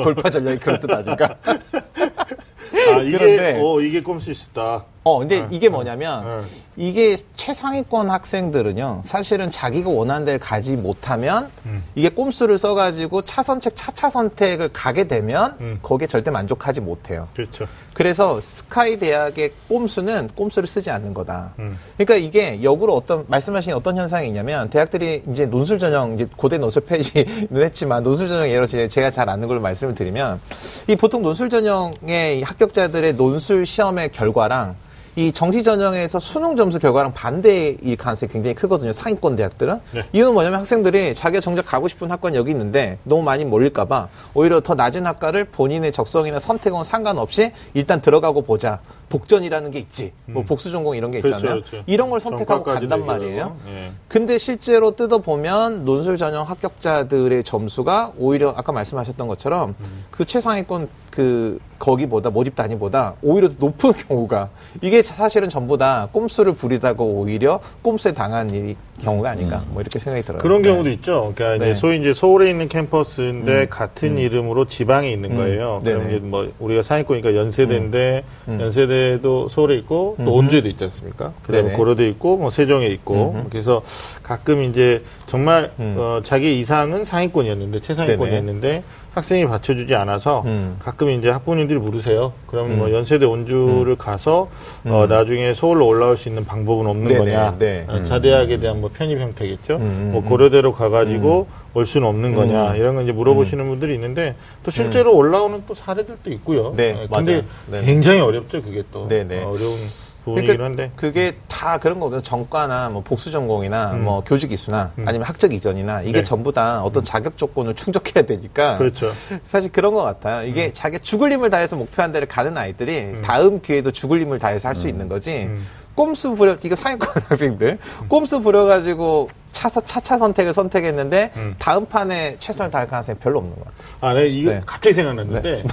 돌파 전략이 그런 뜻 아닐까? 아 이게 그런데- 어 이게 꼼수 있다. 어, 근데 이게 뭐냐면 네. 이게 최상위권 학생들은요, 사실은 자기가 원하는 데를 가지 못하면 음. 이게 꼼수를 써가지고 차선책, 차차 선택을 가게 되면 음. 거기에 절대 만족하지 못해요. 그렇죠. 그래서 스카이 대학의 꼼수는 꼼수를 쓰지 않는 거다. 음. 그러니까 이게 역으로 어떤 말씀하신 어떤 현상이 있냐면 대학들이 이제 논술 전형 이제 고대 논술 페이지는 했지만 논술 전형 예로 제- 제가 잘 아는 걸로 말씀을 드리면 이 보통 논술 전형의 이 합격자들의 논술 시험의 결과랑 이 정시 전형에서 수능 점수 결과랑 반대일 가능성이 굉장히 크거든요. 상위권 대학들은. 네. 이유는 뭐냐면 학생들이 자기가 정작 가고 싶은 학과는 여기 있는데 너무 많이 몰릴까봐 오히려 더 낮은 학과를 본인의 적성이나 선택은 상관없이 일단 들어가고 보자. 복전이라는 게 있지. 뭐 복수 전공 이런 게 있잖아요. 그렇죠, 그렇죠. 이런 걸 선택하고 간단. 말이에요. 예. 근데 실제로 뜯어보면 논술 전형 합격자들의 점수가 오히려 아까 말씀하셨던 것처럼 그 최상위권 그 거기보다 모집 단위보다 오히려 더 높은 경우가 이게 사실은 전부 다 꼼수를 부리다가 오히려 꼼수에 당한 일이 경우가 아닌가 뭐 이렇게 생각이 들어요. 그런 네. 경우도 있죠. 그러니까 네. 이제 소위 이제 서울에 있는 캠퍼스인데 같은 이름으로 지방에 있는 음. 거예요. 그럼. 이제 뭐 우리가 상위권이니까 연세대인데 음. 연세대도 서울에 있고 또 온주에도 있지 않습니까? 그다음에 네네. 고려대 있고 뭐 세종에 있고 음흠. 그래서 가끔 이제 정말 음. 어, 자기 이상은 상위권이었는데 최상위권이었는데 학생이 받쳐주지 않아서 음. 가끔 이제 학부모님들이 물으세요. 그럼 음. 뭐 연세대 온주를 가서 어, 음. 나중에 서울로 올라올 수 있는 방법은 없는 네네. 거냐? 네. 어, 자대학에 대한 뭐 편입 형태겠죠. 음, 뭐 음, 고려대로 가가지고 올 수는 없는 거냐 음. 이런 거 이제 물어보시는 분들이 있는데 또 실제로 올라오는 또 사례들도 있고요. 네, 예, 근데 맞아요. 네. 굉장히 어렵죠 그게 또 네네. 어, 어려운 부분이긴 한데. 그게 다 그런 거거든요. 전과나 뭐 복수 전공이나 음. 뭐 교직 이수나 음. 아니면 학적 이전이나 이게 네. 전부 다 어떤 자격 조건을 충족해야 되니까 그렇죠. 사실 그런 것 같아요. 이게 자기 죽을 힘을 다해서 목표한 데를 가는 아이들이 다음 기회도 죽을 힘을 다해서 할 수 있는 거지. 음. 꼼수 부려 이거 상위권 학생들 꼼수 부려가지고 차서 차차 선택을 선택했는데 음. 다음 판에 최선을 다할 가능성이 별로 없는 것 같아요. 아, 네, 이거 네. 갑자기 생각났는데,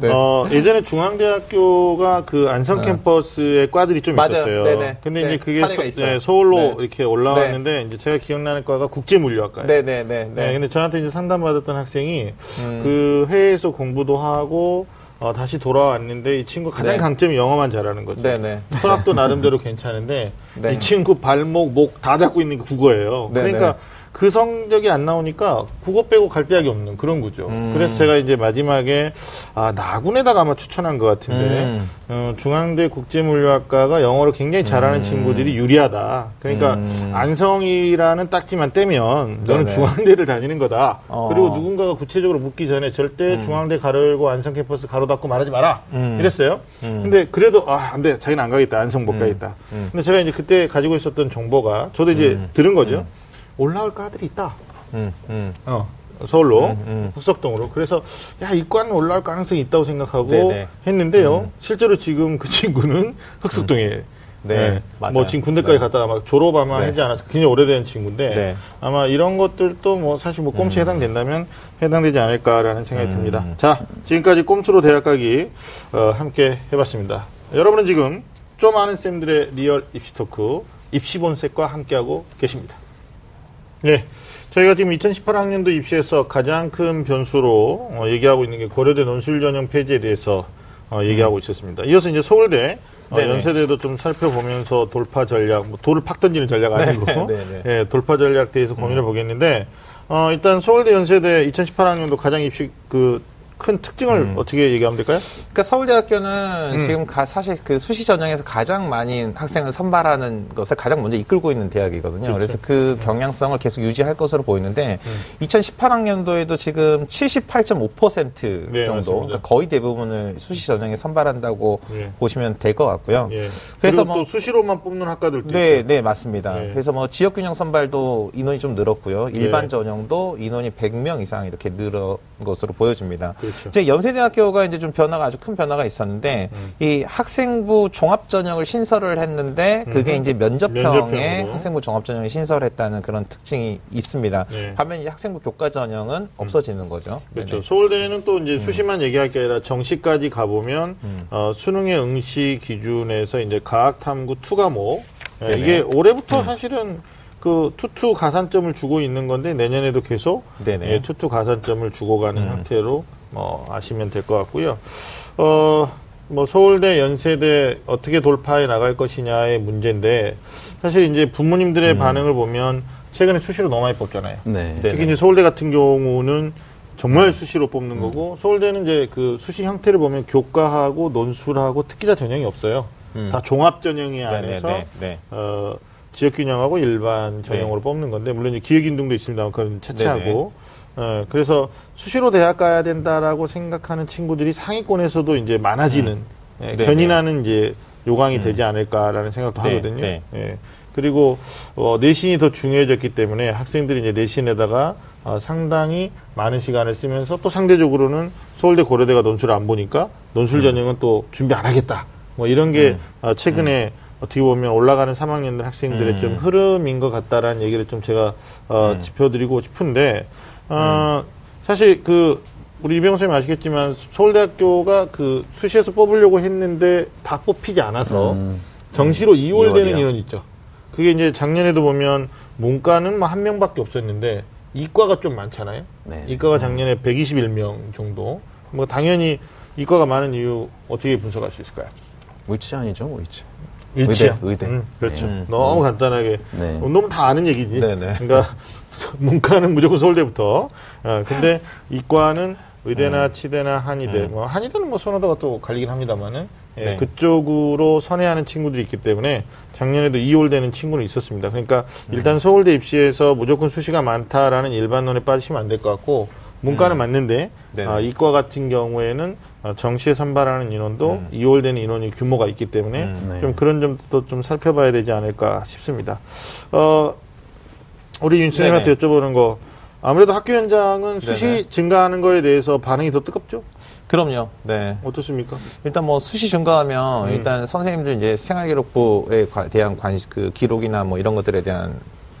네. 어, 예전에 중앙대학교가 그 안성 네. 캠퍼스에 과들이 좀 맞아요. 있었어요. 네네. 근데 네, 이제 그게 서. 네, 서울로 네. 이렇게 올라왔는데, 이제 제가 기억나는 과가 국제물리학과예요. 네네네. 네, 근데 저한테 이제 상담받았던 학생이 음. 그 해외에서 공부도 하고, 어, 다시 돌아왔는데 이 친구 가장 네. 강점이 영어만 잘하는 거죠. 네네. 수학도 나름대로 괜찮은데 네. 이 친구 발목, 목 다 잡고 있는 게 국어예요. 네, 그러니까 네. 그 성적이 안 나오니까 국어 빼고 갈 데약이 없는 그런 구조. 음. 그래서 제가 이제 마지막에 아 나군에다가 아마 추천한 것 같은데 음. 어, 중앙대 국제물리학과가 영어를 굉장히 잘하는 음. 친구들이 유리하다. 그러니까 음. 안성이라는 딱지만 떼면 너는 네네. 중앙대를 다니는 거다. 어. 그리고 누군가가 구체적으로 묻기 전에 절대 중앙대 가로열고 안성 캠퍼스 가로 닫고 말하지 마라. 음. 이랬어요. 음. 근데 그래도 아, 안 돼. 자기는 안 가겠다. 안성 못 가겠다. 음. 근데 제가 이제 그때 가지고 있었던 정보가 저도 이제 음. 들은 거죠. 올라올 과들이 있다. 음, 음. 어. 서울로 음, 음. 북석동으로 그래서 야 이과는 올라올 가능성이 있다고 생각하고 네네. 했는데요 음. 실제로 지금 그 친구는 흑석동에 네, 맞아요. 뭐 지금 군대까지 네. 갔다가 막 졸업 아마 네. 하지 않았어 굉장히 오래된 친구인데 네. 아마 이런 것들도 뭐 사실 뭐 꼼수에 해당된다면 해당되지 않을까라는 생각이 음. 듭니다 자 지금까지 꼼수로 대학 가기 어, 함께 해봤습니다 여러분은 지금 좀 아는 쌤들의 real 입시 talk 입시 본색과 함께하고 계십니다 네. 저희가 지금 2018학년도 입시에서 가장 큰 변수로 어, 얘기하고 있는 게 고려대 논술 전형 폐지에 대해서 어, 얘기하고 있었습니다. 이어서 이제 서울대 어, 음. 연세대도 좀 살펴보면서 돌파 전략, 뭐 돌을 팍 던지는 전략 아니고 네네. 예, 돌파 전략 대해서 고민해 보겠는데 어, 일단 서울대 연세대 2018학년도 가장 입시 그 큰 특징을 음. 어떻게 얘기하면 될까요? 그러니까 서울대학교는 음. 지금 가- 사실 그 수시 전형에서 가장 많이 학생을 선발하는 것을 가장 먼저 이끌고 있는 대학이거든요. 그렇죠. 그래서그 경향성을 계속 유지할 것으로 보이는데 음. 2018학년도에도 지금 78.5% 네, 정도. 그러니까 거의 대부분을 수시 전형에 선발한다고 예. 보시면 될 것 같고요. 예. 그래서 뭐- 또 수시로만 뽑는 학과들도 네, 있죠. 네, 맞습니다. 네. 그래서 뭐 지역균형 선발도 인원이 좀 늘었고요. 일반 네. 전형도 인원이 100명 이상 이렇게 늘은 것으로 보여집니다. 그렇죠. 이제 연세대학교가 이제 좀 변화가 아주 큰 변화가 있었는데 음. 이 학생부 종합 전형을 신설을 했는데 그게 음. 이제 면접형에. 학생부 종합 전형을 신설했다는 그런 특징이 있습니다. 네. 반면 이제 학생부 교과 전형은 없어지는 거죠. 그렇죠. 네네. 음. 서울대는 또 이제 수시만 얘기할 게 아니라 정시까지 가보면 음. 어, 수능의 응시 기준에서 이제 과학탐구 two 과목 예, 네네. 음. 이게 올해부터 사실은 그 two two 가산점을 주고 있는 건데 내년에도 계속 네네. 예, two two 가산점을 주고 가는 음. 형태로 어, 아시면 될 것 같고요. 어, 뭐 서울대, 연세대 어떻게 돌파해 나갈 것이냐의 문제인데 사실 이제 부모님들의 반응을 보면 최근에 수시로 너무 많이 뽑잖아요. 네. 음. 네. 특히 이제 서울대 같은 경우는 정말 수시로 뽑는 거고 서울대는 이제 그 수시 형태를 보면 교과하고 논술하고 특기자 전형이 없어요. 음. 다 종합 전형이 네, 안에서 네, 네, 어, 지역 균형하고 일반 전형으로 뽑는 건데 물론 이제 기획 인둥도 있습니다만 그건 차치하고 어, 그래서 수시로 대학 가야 된다라고 생각하는 친구들이 상위권에서도 이제 많아지는 예, 네, 견인하는 이제 요강이 되지 않을까라는 생각도 네, 하거든요. 네. 예. 그리고 어, 내신이 더 중요해졌기 때문에 학생들이 이제 내신에다가 어, 상당히 많은 시간을 쓰면서 또 상대적으로는 서울대 고려대가 논술을 안 보니까 논술 전형은 또 준비 안 하겠다. 뭐 이런 게 음. 어, 최근에 어떻게 보면 올라가는 3학년들 학생들의 음. 좀 흐름인 것 같다라는 얘기를 좀 제가 어, 음. 짚어드리고 싶은데 어, 사실 그 우리 이병호 선생님 아시겠지만 서울대학교가 그 수시에서 뽑으려고 했는데 다 뽑히지 않아서 음. 정시로 2월 되는 이월이요. 인원 있죠. 그게 이제 작년에도 보면 문과는 뭐 한 명밖에 없었는데 이과가 좀 많잖아요. 네. 이과가 작년에 121명 정도. 뭐 당연히 이과가 많은 이유 어떻게 분석할 수 있을까요? 위치 아니죠, 위치. 일치요. 의대, 의대. 음, 그렇죠. 네. 너무 간단하게 네. 어, 너무 다 아는 얘기지. 네네. 그러니까 문과는 무조건 서울대부터. 어, 근데 이과는 의대나 치대나 한의대. 음. 뭐 한의대는 뭐 선호도가 또 갈리긴 합니다만은 예, 네. 그쪽으로 선회하는 친구들이 있기 때문에 작년에도 2월 되는 친구는 있었습니다. 그러니까 음. 일단 서울대 입시에서 무조건 수시가 많다라는 일반론에 빠지시면 안 될 것 같고 문과는 음. 맞는데 네네. 아, 이과 같은 경우에는 어, 정시에 선발하는 인원도 음. 2월 되는 인원이 규모가 있기 때문에 음. 네. 좀 그런 점도 좀 살펴봐야 되지 않을까 싶습니다. 어, 우리 윤 선생님한테 네네. 여쭤보는 거 아무래도 학교 현장은 수시 네네. 증가하는 거에 대해서 반응이 더 뜨겁죠? 그럼요. 네. 어떻습니까? 일단 뭐 수시 증가하면 음. 일단 선생님들 이제 생활기록부에 과- 대한 관심 그 기록이나 뭐 이런 것들에 대한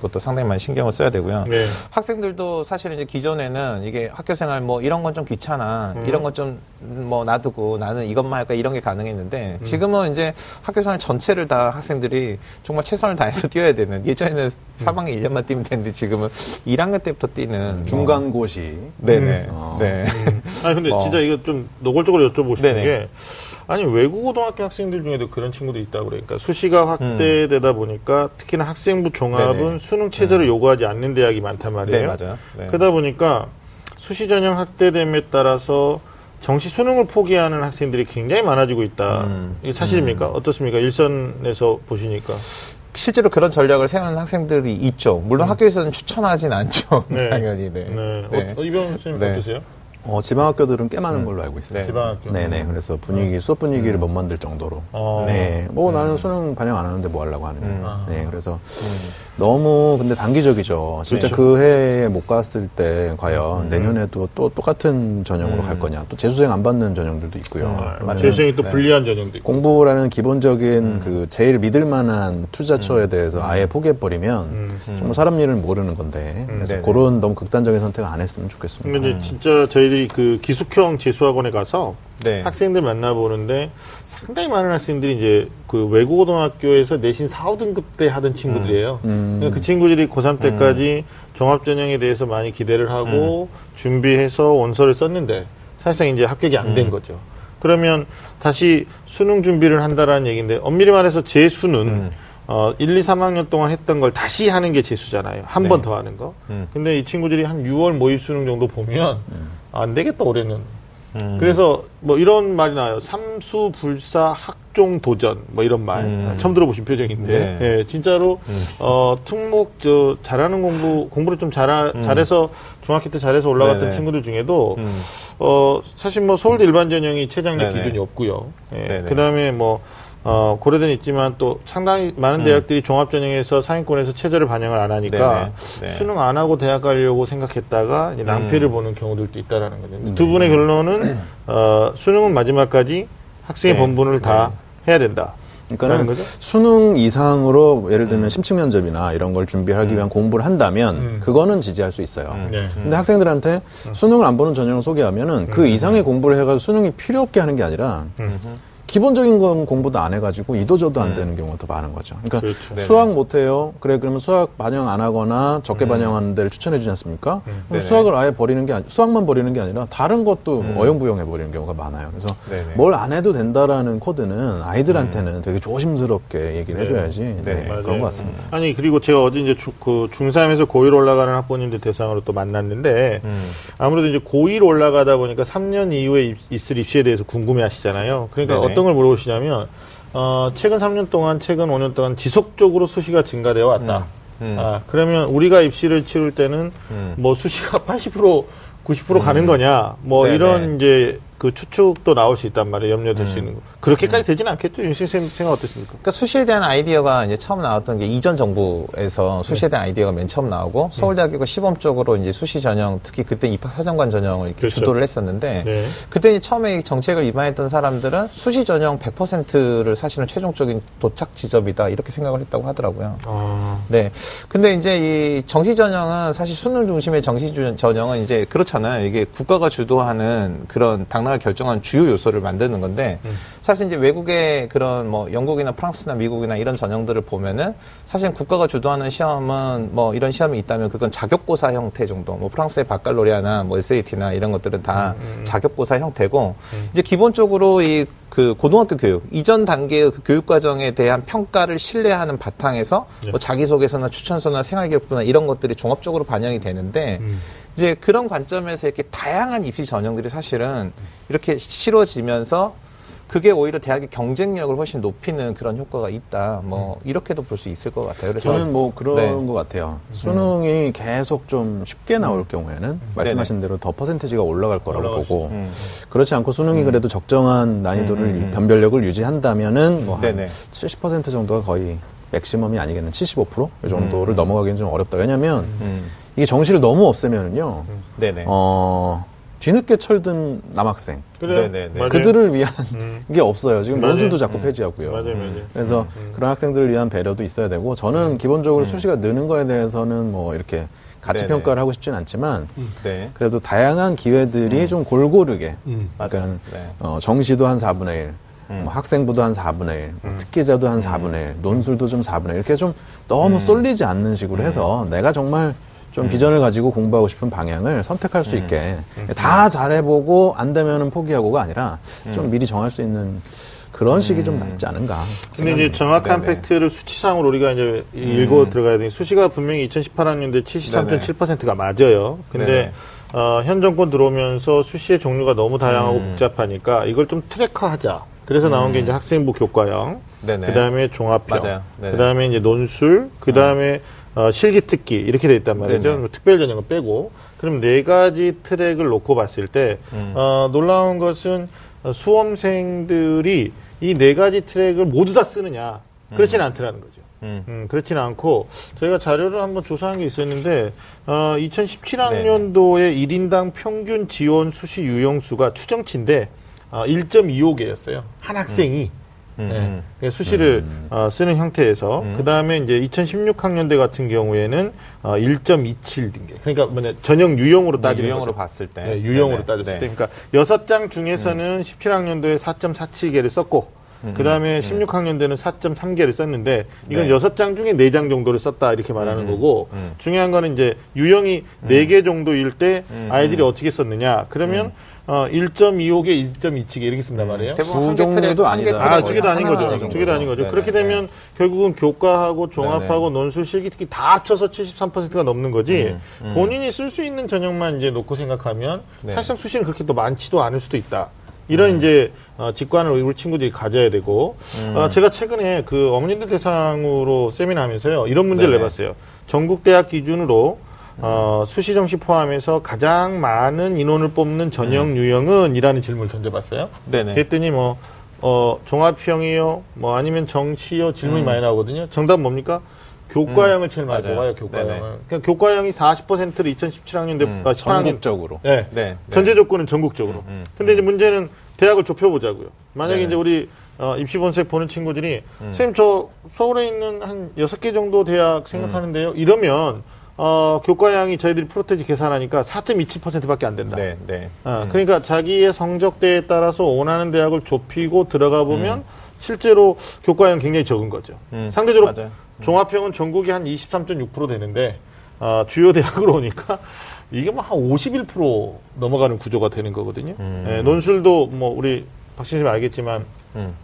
것도 상당히 많이 신경을 써야 되고요. 네. 학생들도 사실 이제 기존에는 이게 학교 생활 뭐 이런 건 좀 귀찮아, 음. 이런 건 좀 뭐 놔두고 나는 이것만 할까 이런 게 가능했는데 음. 지금은 이제 학교 생활 전체를 다 학생들이 정말 최선을 다해서 뛰어야 되는 예전에는 음. 3학년 1년만 뛰면 되는데 지금은 1학년 때부터 뛰는 중간고시. 네네. 음. 네. 아니 근데 어. 진짜 이거 좀 노골적으로 네네. 게 아니 외국 고등학교 학생들 중에도 그런 친구들이 있다고 그러니까 수시가 확대되다 보니까 특히나 학생부 종합은 네네. 수능 체제를 요구하지 않는 대학이 많단 말이에요. 네, 맞아요. 네. 그러다 보니까 수시 전형 확대됨에 따라서 정시 수능을 포기하는 학생들이 굉장히 많아지고 있다. 음. 이게 사실입니까? 어떻습니까? 일선에서 보시니까. 실제로 그런 전략을 세우는 학생들이 있죠. 물론 학교에서는 추천하진 않죠. 네. 당연히. 네. 네. 네. 어, 이병 선생님 네. 어떠세요? 어, 지방 학교들은 꽤 많은 걸로 알고 있어요. 네. 지방 학교. 네네. 그래서 분위기, 수업 분위기를 못 만들 정도로. 어. 네. 뭐 나는 수능 반영 안 하는데 뭐 하려고 하는. 음. 아. 네. 그래서 너무 근데 단기적이죠. 실제 네. 그 해에 못 갔을 때 과연 내년에도 또 똑같은 전형으로 갈 거냐. 또 재수생 안 받는 전형들도 있고요. 아, 재수생이 또 네. 불리한 전형도 있고. 공부라는 기본적인 그 제일 믿을 만한 투자처에 대해서 아예 포기해버리면 음. 정말 사람 일을 모르는 건데 그래서 네네. 그런 너무 극단적인 선택 안 했으면 좋겠습니다. 근데 진짜 저희 들이 그 기숙형 재수학원에 가서 네. 학생들 만나보는데 상당히 많은 학생들이 이제 그 외국고등학교에서 내신 4, 5등급 때 하던 친구들이에요. 음. 그러니까 그 친구들이 고3 때까지 종합전형에 대해서 많이 기대를 하고 준비해서 원서를 썼는데 사실상 이제 합격이 안 된 거죠. 그러면 다시 수능 준비를 한다라는 얘기인데 엄밀히 말해서 재수는 음. 어, 1, 2, 3학년 동안 했던 걸 다시 하는 게 재수잖아요. 한 네. 번더 하는 거. 음. 근데 이 친구들이 한 6월 모의 수능 정도 보면 안 되겠다 올해는. 음. 그래서 뭐 이런 말이 나와요. 삼수 불사 학종 도전 뭐 이런 말 음. 처음 들어보신 표정인데 네. 예, 진짜로 음. 어 특목 저 잘하는 공부 공부를 좀 잘하, 잘해서 중학교 때 잘해서 올라갔던 음. 네네. 친구들 중에도 음. 어 사실 뭐 서울대 일반 전형이 최장력. 기준이 없고요. 예. 그다음에 뭐 어, 고려대는 있지만 또 상당히 많은 음. 대학들이 종합전형에서 상위권에서 체제를 반영을 안 하니까 네네. 네. 수능 안 하고 대학 가려고 생각했다가 이제 낭패를 음. 보는 경우들도 있다라는 거죠. 두 분의 결론은 어, 수능은 마지막까지 학생의 네. 본분을 다 해야 된다. 거죠? 수능 이상으로 예를 들면 심층 면접이나 이런 걸 준비하기 위한 공부를 한다면 음. 그거는 지지할 수 있어요. 음. 네. 근데 학생들한테 수능을 안 보는 전형을 소개하면은 그 이상의 공부를 해가지고 수능이 필요 없게 하는 게 아니라 음. 기본적인 건 공부도 안 해가지고 이도저도 안 되는 경우가 더 많은 거죠. 그러니까 그렇죠. 수학 못해요. 그래 그러면 수학 반영 안 하거나 적게 반영하는 데를 추천해 주지 않습니까? 그럼 네네. 수학을 아예 버리는 게 아니, 수학만 버리는 게 아니라 다른 것도 어영부영해 버리는 경우가 많아요. 그래서. 뭘 안 해도 된다라는 코드는 아이들한테는 되게 조심스럽게 얘기를 네. 해줘야지 네, 네, 그런 것 같습니다. 아니 그리고 제가 어제 이제 주, 그 중3에서 고1 올라가는 학부모님들 대상으로 또 만났는데 음. 아무래도 이제 고1 올라가다 보니까 3년 이후에 입- 있을 입시에 대해서 궁금해 하시잖아요. 그러니까 네네. 어떤 걸 물어보시냐면 어, 최근 3년 동안 최근 5년 동안 지속적으로 수시가 증가되어 왔다. 음. 아, 그러면 우리가 입시를 치를 때는 음. 뭐 수시가 80% 90% 가는 거냐 뭐 네네. 이런 이제 그 추측도 나올 수 있단 말이에요. 염려될 수 있는 거. 그렇게까지 되지는 않겠죠. 윤신 선생님 생각 어떻습니까? 그러니까 수시에 대한 아이디어가 이제 처음 나왔던 게 이전 정부에서 수시에 대한 아이디어가 맨 처음 나오고 서울대학교가 시범적으로 이제 수시 전형 특히 그때 입학 사정관 전형을 이렇게 그렇죠. 주도를 했었는데 네. 그때 처음에 이 정책을 입안했던 사람들은 수시 전형 100%를 사실은 최종적인 도착 지점이다 이렇게 생각을 했다고 하더라고요. 아, 네. 근데 이제 이 정시 전형은 사실 수능 중심의 정시 주- 전형은 이제 그렇잖아요. 이게 국가가 주도하는 그런 당 락을 결정한 주요 요소를 만드는 건데 사실 이제 외국의 그런 뭐 영국이나 프랑스나 미국이나 이런 전형들을 보면은 사실 국가가 주도하는 시험은 뭐 이런 시험이 있다면 그건 자격고사 형태 정도. 뭐 프랑스의 바칼로리아나 뭐 SAT나 이런 것들은 다 자격고사 형태고 이제 기본적으로 이그 고등학교 교육 이전 단계의 그 교육 과정에 대한 평가를 신뢰하는 바탕에서 뭐 자기소개서나 추천서나 생활기록부나 이런 것들이 종합적으로 반영이 되는데 이제 그런 관점에서 이렇게 다양한 입시 전형들이 사실은 이렇게 치러지면서 그게 오히려 대학의 경쟁력을 훨씬 높이는 그런 효과가 있다. 뭐 이렇게도 볼 수 있을 것 같아요. 그래서 저는 뭐 그런 네. 것 같아요. 수능이 계속 좀 쉽게 나올 경우에는 말씀하신 대로 더 퍼센테지가 올라갈 거라고 올라갈 수 보고 음. 그렇지 않고 수능이 그래도 적정한 난이도를 음, 음, 음. 변별력을 유지한다면은 뭐 네네. 한70% 정도가 거의 맥시멈이 아니겠는 75%이 정도를 넘어가기는 좀 어렵다. 왜냐하면 음. 이게 정시를 너무 없애면은요. 네네. 어 뒤늦게 철든 남학생 그래. 네네네. 맞아요. 그들을 위한 음. 게 없어요. 지금. 논술도 자꾸 폐지하고요. 맞아요, 맞아요. 그래서 그런 학생들을 위한 배려도 있어야 되고 저는 기본적으로 수시가 느는 거에 대해서는 뭐 이렇게 가치 네네. 평가를 하고 싶진 않지만 네. 그래도 다양한 기회들이 좀 골고루게 음. 그러니까 네. 어, 정시도 한 4분의 1, 뭐 학생부도 한 4분의 1, 뭐 특기자도 한 4분의 1, 논술도 좀 4분의 1 이렇게 좀 너무 쏠리지 않는 식으로 해서 내가 정말 좀 비전을 가지고 공부하고 싶은 방향을 선택할 수 있게 다 잘해보고 안 되면은 포기하고가 아니라 좀 미리 정할 수 있는 그런 식이 좀 낫지 않은가. 근데 이제 정확한 네네. 팩트를 수치상으로 우리가 이제 읽어 들어가야 되니 수시가 분명히 2018학년대 73.7%가 맞아요. 근데 네네. 어, 현 정권 들어오면서 수시의 종류가 너무 다양하고 복잡하니까 이걸 좀 트랙화하자. 그래서 나온 게 이제 학생부 교과형, 네네. 그다음에 종합형, 맞아요. 네네. 그다음에 이제 논술, 그 다음에 어, 실기특기 이렇게 돼 있단 말이죠. 네네. 그럼 특별 전형을 빼고 그럼 네 가지 트랙을 놓고 봤을 때 음. 어, 놀라운 것은 어, 수험생들이 이 네 가지 트랙을 모두 다 쓰느냐 그렇진 않더라는 거죠. 음. 음, 그렇지는 않고 저희가 자료를 한번 조사한 게 있었는데 어, 2017학년도에 1인당 평균 지원 수시 유형수가 추정치인데 어, 1.25개였어요. 한 학생이 음, 네. 음. 그러니까 수시를 어, 쓰는 형태에서 그 다음에 이제 2016학년대 같은 경우에는 어, 1.27등계. 그러니까 뭐냐 전형 유형으로 따지는 유형으로 거죠. 봤을 때. 네, 유형으로 네네. 따졌을 네. 음. 때, 그러니까 여섯 장 중에서는 17학년도에 4.47개를 썼고, 그 다음에 16학년도에는 4.3개를 썼는데, 이건 네. 여섯 장 중에 네 장 정도를 썼다 이렇게 말하는 거고, 음. 중요한 거는 이제 유형이 네 개 정도일 때 음. 아이들이 어떻게 썼느냐, 그러면 어, 1.25개, 1.27개 이렇게 쓴단 말이에요. 대부분 두 한개 아니다. 트랙 아, 두 개도 아닌 거죠. 두 개도 아닌 거죠. 네네. 그렇게 되면 결국은 교과하고 종합하고 논술 실기특기 다 합쳐서 73%가 넘는 거지. 본인이 쓸 수 있는 전형만 이제 놓고 생각하면 네. 사실상 수시는 그렇게 또 많지도 않을 수도 있다. 이런 이제 어, 직관을 우리 친구들이 가져야 되고 어, 제가 최근에 그 어머님들 대상으로 세미나 하면서요 이런 문제를 네네. 내봤어요. 전국 대학 기준으로 어, 수시 정시 포함해서 가장 많은 인원을 뽑는 전형 유형은 이라는 질문을 던져봤어요. 네네. 그랬더니 뭐, 어, 종합형이요, 뭐 아니면 정시요 질문이 많이 나오거든요. 정답 뭡니까? 교과형을 제일 많이 음. 맞아요. 뽑아요, 교과형은. 그러니까 교과형이 40%를 2017학년대, 음, 아, 18학년. 전국적으로. 네. 네. 전제 조건은 전국적으로. 음, 근데 이제 문제는 대학을 좁혀보자고요. 만약에 네네. 이제 우리 어, 입시 본색 보는 친구들이 음. 선생님 저 서울에 있는 한 여섯 개 정도 대학 생각하는데요. 이러면 어, 교과형이 저희들이 프로테지 계산하니까 4.27%밖에 안 된다. 네. 네. 어, 그러니까 자기의 성적대에 따라서 원하는 대학을 좁히고 들어가 보면 실제로 교과형 굉장히 적은 거죠. 음, 상대적으로 맞아요. 종합형은 전국이 한 23.6% 되는데 어, 주요 대학으로 오니까 이게 뭐 한 51% 넘어가는 구조가 되는 거거든요. 음. 예, 논술도 뭐 우리 박 선생님 알겠지만 음.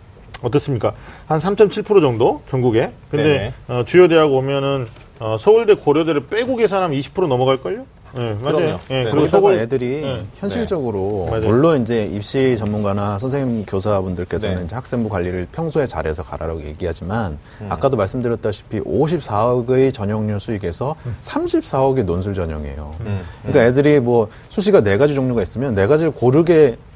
어떻습니까? 한 3.7% 정도 전국에. 근데. 어, 주요 대학 오면은 어, 서울대 고려대를 빼고 계산하면 20% 넘어갈걸요? 예, 맞아요. 예, 네. 그리고 서울 애들이 네. 현실적으로 맞아요. 물론 이제 입시 전문가나 선생님 교사분들께서는 네. 이제 학생부 관리를 평소에 잘해서 가라라고 얘기하지만 음. 아까도 말씀드렸다시피 54억의 전형률 수익에서 음. 34억의 논술 전형이에요. 음. 그러니까 애들이 뭐 수시가 네 가지 종류가 있으면 네 가지를 고르게 음.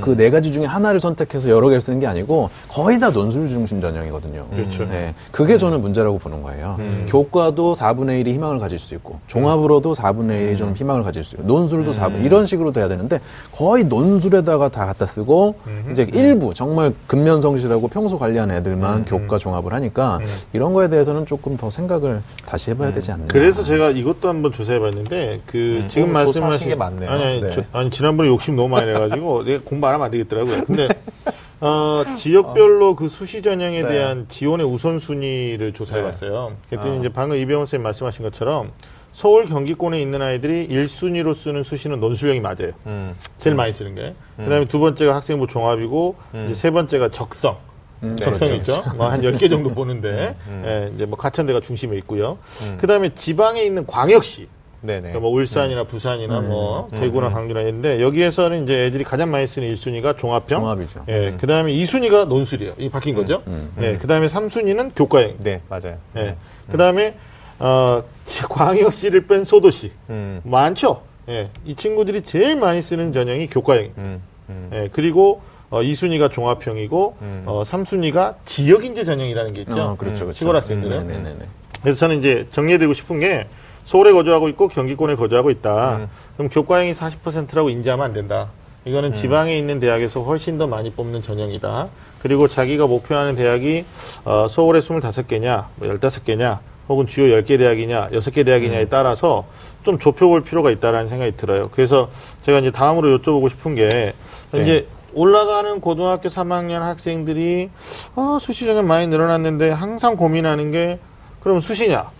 그 네 가지 중에 하나를 선택해서 여러 개를 쓰는 게 아니고 거의 다 논술 중심 전형이거든요. 그렇죠. 네, 그게 저는 문제라고 보는 거예요. 교과도 4분의 1이 희망을 가질 수 있고, 종합으로도 4분의 1이 좀 희망을 가질 수 있고, 논술도 4분, 이런 식으로 돼야 되는데, 거의 논술에다가 다 갖다 쓰고, 이제 일부, 정말 근면성실하고 평소 관리하는 애들만 교과 종합을 하니까, 이런 거에 대해서는 조금 더 생각을 다시 해봐야 되지 않나. 그래서 제가 이것도 한번 조사해봤는데 그 지금 어, 말씀하신 게 많네요. 아니 아니, 네. 저- 아니 지난번에 욕심 너무 많이 내가지고 내가 공 부안 하면 안 되겠더라고요. 근데 어, 지역별로 그 수시 전형에 네. 대한 지원의 우선순위를 조사해봤어요. 그랬더니 아. 이제 방금 이병헌 선생님 말씀하신 것처럼 서울 경기권에 있는 아이들이 1순위로 쓰는 수시는 논술형이 맞아요. 음. 제일 많이 쓰는 게. 그다음에 두 번째가 학생부 종합이고 이제 세 번째가 적성. 네, 적성 그렇죠. 있죠. 뭐한 10개 정도 보는데, 예, 이제 뭐 가천대가 중심에 있고요. 그 다음에 지방에 있는 광역시. 네네. 그러니까 뭐 울산이나 부산이나 뭐 대구나 강주나 있는데 여기에서는 이제 애들이 가장 많이 쓰는 1순위가 종합형. 종합이죠. 예, 그 다음에 2순위가 논술이에요. 이 바뀐 거죠. 예, 그 다음에 3순위는 교과형. 네, 맞아요. 예, 그 다음에, 어, 광역시를 뺀 소도시. 음. 많죠. 예, 이 친구들이 제일 많이 쓰는 전형이 교과형. 음. 음. 예, 그리고 어, 2순위가 종합형이고 음. 어, 3순위가 지역인재 전형이라는 게 있죠. 어, 그렇죠, 그렇죠. 시골 학생들은. 음, 네네네. 그래서 저는 이제 정리해드리고 싶은 게 서울에 거주하고 있고 경기권에 거주하고 있다. 그럼 교과형이 40%라고 인지하면 안 된다. 이거는 지방에 있는 대학에서 훨씬 더 많이 뽑는 전형이다. 그리고 자기가 목표하는 대학이 어, 서울에 25개냐, 뭐 15개냐, 혹은 주요 10개 대학이냐, 6개 대학이냐에 따라서 좀 좁혀볼 필요가 있다라는 생각이 들어요. 그래서 제가 이제 다음으로 여쭤보고 싶은 게 이제 올라가는 고등학교 3학년 학생들이 아, 수시 전형 많이 늘어났는데 항상 고민하는 게 그럼 수시냐,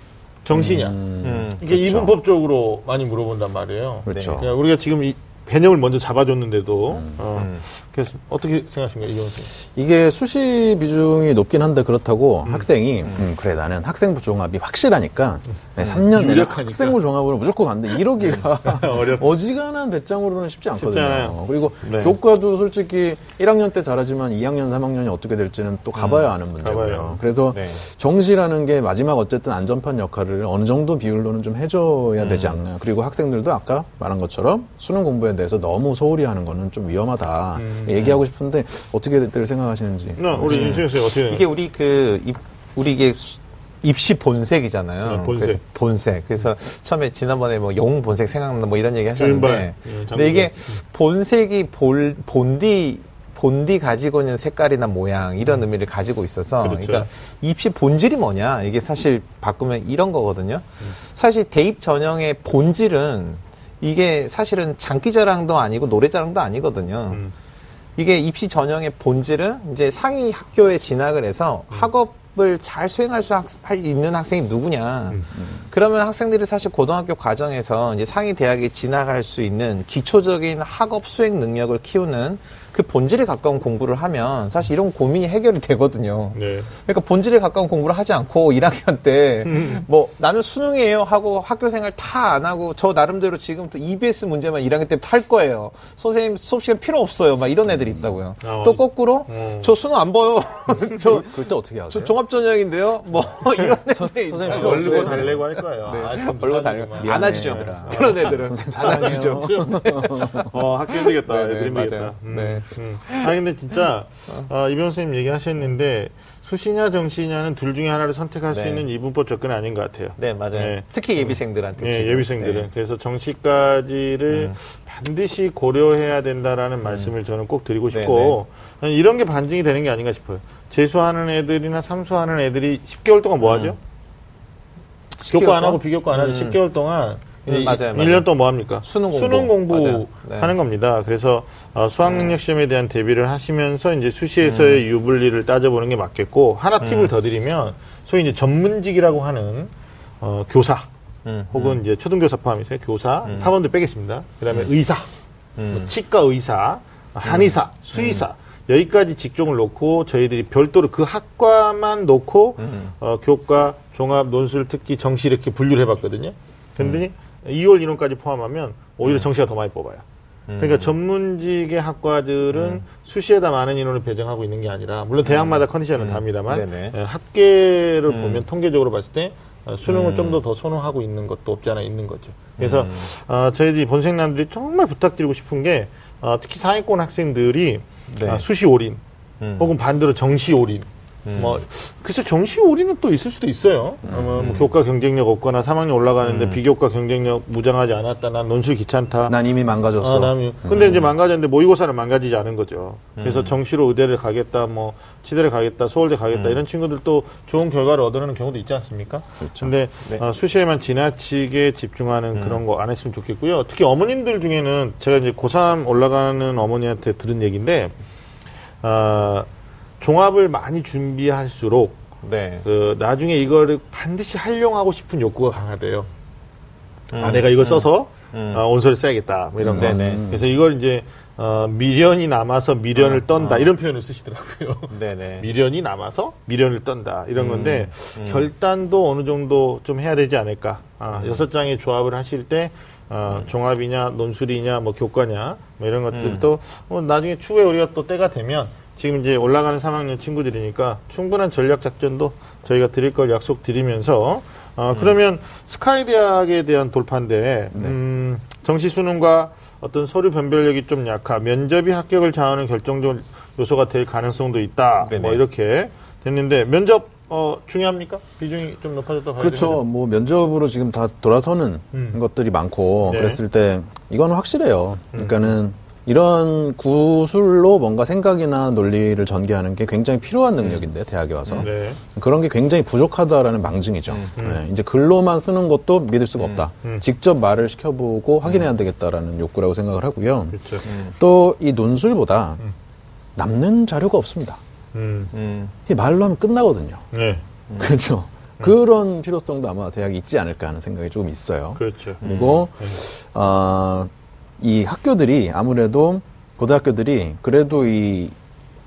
정시냐. 음. 이게 이분법적으로 많이 물어본단 말이에요. 그렇죠. 그러니까 우리가 지금 이 개념을 먼저 잡아줬는데도 음. 어, 그래서 어떻게 생각하십니까 이경훈 씨? 이게 수시 비중이 높긴 한데 그렇다고 음. 학생이 음, 그래 나는 학생부 종합이 확실하니까 네, 3년 내내. 학생부 종합으로 무조건 간다 이러기가. 어지간한 배짱으로는 쉽지 않거든요. 않아요. 그리고 네. 교과도 솔직히 1학년 때 잘하지만 2학년, 3학년이 어떻게 될지는 또 가봐야 아는 문제고요. 음. 그래서 네. 정시라는 게 마지막 어쨌든 안전판 역할을 어느 정도 비율로는 좀 해줘야 되지 음. 않나요? 그리고 학생들도 아까 말한 것처럼 수능 공부에 대해서 너무 소홀히 하는 거는 좀 위험하다 음. 얘기하고 싶은데 어떻게들 생각하시는지. 나 우리 인수영 씨 어떻게 네. 이게 우리 그 입, 우리 이게 수- 입시 본색이잖아요. 네, 본색. 그래서 본색. 그래서 처음에 지난번에 뭐 영웅 본색 생각나 뭐 이런 얘기 하셨는데. 예. 근데 이게 본색이 볼 본디 본디 가지고 있는 색깔이나 모양 이런 의미를 가지고 있어서 그렇죠. 그러니까 입시 본질이 뭐냐 이게 사실 바꾸면 이런 거거든요. 사실 대입 전형의 본질은 이게 사실은 장기자랑도 아니고 노래자랑도 아니거든요. 음. 이게 입시 전형의 본질은 이제 상위 학교에 진학을 해서 학업을 잘 수행할 수 학- 할 있는 학생이 누구냐. 그러면 학생들이 사실 고등학교 과정에서 이제 상위 대학에 진학할 수 있는 기초적인 학업 수행 능력을 키우는 그 본질에 가까운 공부를 하면 사실 이런 고민이 해결이 되거든요. 네. 그러니까 본질에 가까운 공부를 하지 않고 1학년 때 뭐 나는 수능이에요 하고 학교 생활 다 안 하고 저 나름대로 지금부터 EBS 문제만 1학년 때부터 할 거예요. 선생님 수업 시간 필요 없어요. 막 이런 애들이 있다고요. 아, 또 거꾸로 어. 저 수능 안 봐요. 저, 그럴 때 어떻게 하세요? 저 종합 전형인데요. 뭐 이런 애들이 선생님 있다고요. 얼고 달래고 할 거예요. 아, 참 얼고 무사하구만. 달래 안아주죠. 그런 애들은 안아주죠. 어, 학교 힘들겠다. 네, 애들 네, 힘들겠다. 맞아요. 음, 네. 음. 아 근데 진짜 어, 이병 선생님 얘기하셨는데 수시냐 정시냐는 둘 중에 하나를 선택할 수 네. 있는 이분법 접근 아닌 것 같아요. 네 맞아요. 네. 특히 예비생들한테 예, 지금. 예비생들은 네. 음. 그래서 정시까지를 반드시 고려해야 된다라는 말씀을 저는 꼭 드리고 네, 싶고 이런 게 반증이 되는 게 아닌가 싶어요. 재수하는 애들이나 삼수하는 애들이 10개월 동안 뭐 하죠? 교과 안 하고 비교과 안 음. 10개월 동안 음, 이- 맞아요, 1년 맞아요. 동안 뭐 합니까? 수능 공부. 맞아요. 네. 하는 겁니다. 그래서 어, 수학 능력 시험에 대한 대비를 하시면서 이제 수시에서의 음. 유불리를 따져보는 게 맞겠고 하나 팁을 더 드리면 소위 이제 전문직이라고 하는 어, 교사 음, 혹은 이제 초등교사 포함해서 교사, 사범들 빼겠습니다. 그다음에 의사, 음. 뭐 치과 의사, 한의사, 수의사 여기까지 직종을 놓고 저희들이 별도로 그 학과만 놓고 음. 어, 교과, 종합, 논술, 특기, 정시 이렇게 분류를 해봤거든요. 근데 2월 인원까지 포함하면 오히려 정시가 더 많이 뽑아요. 그러니까 전문직의 학과들은 수시에다 많은 인원을 배정하고 있는 게 아니라 물론 대학마다 컨디션은 다릅니다만 네네. 예, 학계를 보면 통계적으로 봤을 때 어, 수능을 좀 더 더 선호하고 있는 것도 없지 않아 있는 거죠. 그래서 어, 저희들이 본생남들이 정말 부탁드리고 싶은 게 어, 특히 상위권 학생들이 네. 아, 수시 올인 음. 혹은 반대로 정시 올인 뭐 글쎄 정시 올인은 또 있을 수도 있어요. 어, 뭐, 뭐 교과 경쟁력 없거나 3학년 올라가는데 비교과 경쟁력 무장하지 않았다. 난 논술 귀찮다. 난 이미 망가졌어. 아, 남 근데 이제 망가졌는데 모의고사는 망가지지 않은 거죠. 그래서 정시로 의대를 가겠다, 뭐 치대를 가겠다, 서울대 가겠다 이런 친구들도 좋은 결과를 얻어내는 경우도 있지 않습니까? 근데 네. 어, 수시에만 지나치게 집중하는 그런 거 안 했으면 좋겠고요. 특히 어머님들 중에는 제가 이제 고3 올라가는 어머니한테 들은 얘기인데 어, 종합을 많이 준비할수록 네. 그 나중에 이거를 반드시 활용하고 싶은 욕구가 강하대요. 아 음, 내가 이걸 써서 음. 어, 온서를 써야겠다 뭐 이런 거. 네네. 그래서 이걸 이제 어, 미련이 남아서 미련을 아, 떤다 아. 이런 표현을 쓰시더라고요. 네네. 미련이 남아서 미련을 떤다 이런 음, 건데 음. 결단도 어느 정도 좀 해야 되지 않을까. 아, 음. 여섯 장의 조합을 하실 때 어, 종합이냐 논술이냐 뭐 교과냐 뭐 이런 것들도 음. 어, 나중에 추후에 우리가 또 때가 되면 지금 이제 올라가는 3학년 친구들이니까 충분한 전략 작전도 저희가 드릴 걸 약속 드리면서 어, 그러면 스카이 대학에 대한 돌파인데 음, 정시 수능과 어떤 서류 변별력이 좀 약하 면접이 합격을 좌우하는 결정적 요소가 될 가능성도 있다. 네네. 뭐 이렇게 됐는데 면접 어, 중요합니까? 비중이 좀 높아졌다고 그렇죠. 되나요? 뭐 면접으로 지금 다 돌아서는 음. 것들이 많고 네. 그랬을 때 이거는 확실해요. 그러니까는 이런 구술로 뭔가 생각이나 논리를 전개하는 게 굉장히 필요한 능력인데 대학에 와서 네. 그런 게 굉장히 부족하다라는 망증이죠. 네, 이제 글로만 쓰는 것도 믿을 수가 없다. 음. 직접 말을 시켜보고 확인해야 되겠다라는 욕구라고 생각을 하고요. 그렇죠. 또이 논술보다 남는 자료가 없습니다. 음. 음. 이 말로 하면 끝나거든요. 네. 그렇죠. 그런 필요성도 아마 대학이 있지 않을까 하는 생각이 조금 있어요. 그렇죠. 그리고 어, 이 학교들이 아무래도 고등학교들이 그래도 이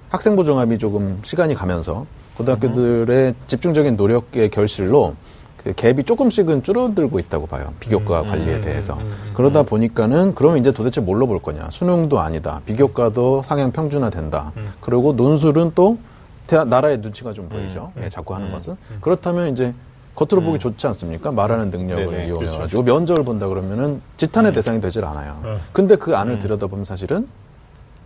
학생부 종합이 조금 시간이 가면서 고등학교들의 집중적인 노력의 결실로 그 갭이 조금씩은 줄어들고 있다고 봐요. 비교과 관리에 대해서. 그러다 보니까는 그러면 이제 도대체 뭘로 볼 거냐. 수능도 아니다. 비교과도 상향 평준화 된다. 그리고 논술은 또 나라의 눈치가 좀 보이죠. 예, 자꾸 하는 것은. 그렇다면 이제 겉으로 보기 좋지 않습니까? 말하는 능력을 네네, 이용해가지고 면접을 본다 그러면은 지탄의 대상이 되질 않아요. 네. 근데 그 안을 들여다보면 사실은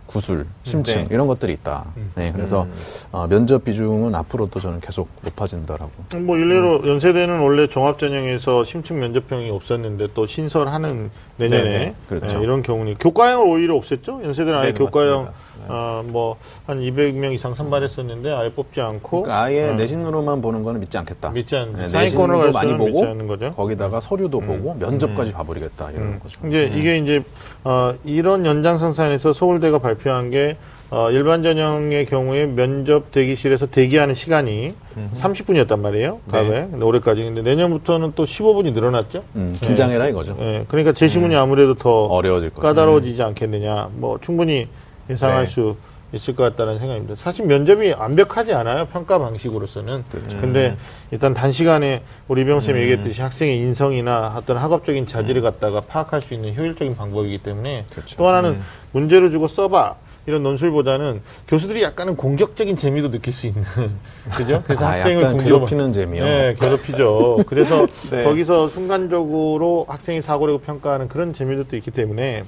구술, 심층 네. 이런 것들이 있다. 네, 그래서 어, 면접 비중은 앞으로도 저는 계속 높아진다라고. 뭐 일례로 연세대는 원래 종합 전형에서 심층 면접형이 없었는데 또 신설하는 내년에 그렇죠. 예, 이런 경우는 교과형을 오히려 없앴죠. 연세대는 아예 네네, 교과형 맞습니다. 네. 어, 뭐한 200명 이상 선발했었는데 아예 뽑지 않고 그러니까 아예 어, 내신으로만 보는 거는 믿지 않겠다. 믿지 않는 네, 상위권으로 내신도 갈 많이 보고 않는. 거기다가 서류도 보고 면접까지 봐버리겠다 이런 음. 거죠. 이제 이게 이제 어, 이런 연장선상에서 서울대가 발표한 게 어, 일반 전형의 경우에 면접 대기실에서 대기하는 시간이 30분이었단 말이에요. 과거에. 근데 올해까지. 근데 내년부터는 또 15분이 늘어났죠. 음, 긴장해라 이거죠. 예, 그러니까 제시문이 아무래도 더 어려워질. 까다로워지지 않겠느냐. 뭐 충분히 예상할 네. 수 있을 것 같다는 생각입니다. 사실 면접이 완벽하지 않아요. 평가 방식으로서는. 근데 일단 단시간에 우리 이병 쌤이 얘기했듯이 학생의 인성이나 어떤 학업적인 자질을 갖다가 파악할 수 있는 효율적인 방법이기 때문에 그렇죠. 또 하나는 문제를 주고 써봐. 이런 논술보다는 교수들이 약간은 공격적인 재미도 느낄 수 있는 그죠? 그래서 아, 학생을 괴롭히는 재미요. 네, 괴롭히죠. 그래서 네. 거기서 순간적으로 학생이 사고를 평가하는 그런 재미도 또 있기 때문에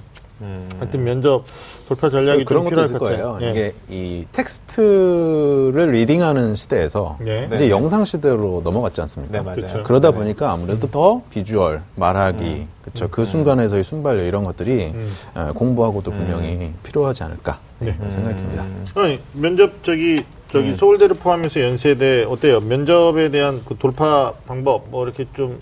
하여튼 면접 돌파 전략이 그런 좀 것도 있을 것 거예요. 같아요. 예. 이게 이 텍스트를 reading하는 시대에서 네. 이제 영상 시대로 넘어갔지 않습니까? 네, 맞아요. 그렇죠. 그러다 보니까 아무래도 더 비주얼, 말하기, 그렇죠. 그 순간에서의 순발력 이런 것들이 음. 어, 공부하고도 분명히 필요하지 않을까 네, 그런 생각이 듭니다. 아니, 면접 저기 저기 음. 서울대를 포함해서 연세대 어때요? 면접에 대한 그 돌파 방법 뭐 이렇게 좀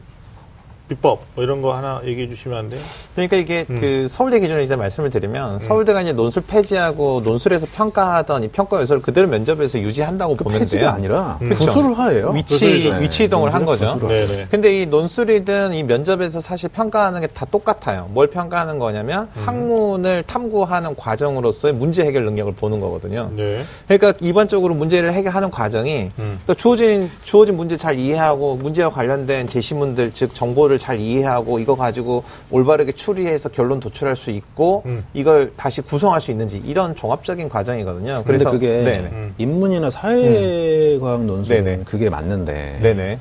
비법 뭐 이런 거 하나 얘기해 주시면 안 돼요? 그러니까 이게 음. 그 서울대 기준으로 이제 말씀을 드리면 서울대가 이제 논술 폐지하고 논술에서 평가하던 이 평가 요소를 그대로 면접에서 유지한다고 그 보면 폐지가 돼요. 아니라 그쵸. 구술을 하예요. 위치 구술이죠. 위치 이동을 한 거죠. 구술을 네네. 근데 이 논술이든 이 면접에서 사실 평가하는 게 다 똑같아요. 뭘 평가하는 거냐면 음. 학문을 탐구하는 과정으로서의 문제 해결 능력을 보는 거거든요. 네. 그러니까 이번적으로 문제를 해결하는 과정이 음. 또 주어진 주어진 문제 잘 이해하고 문제와 관련된 제시문들 즉 정보를 잘 이해하고 이거 가지고 올바르게 추리해서 결론 도출할 수 있고 음. 이걸 다시 구성할 수 있는지 이런 종합적인 과정이거든요. 그런데 그래서 그게 네네. 음. 인문이나 사회과학 논술은 네네. 그게 맞는데 네네.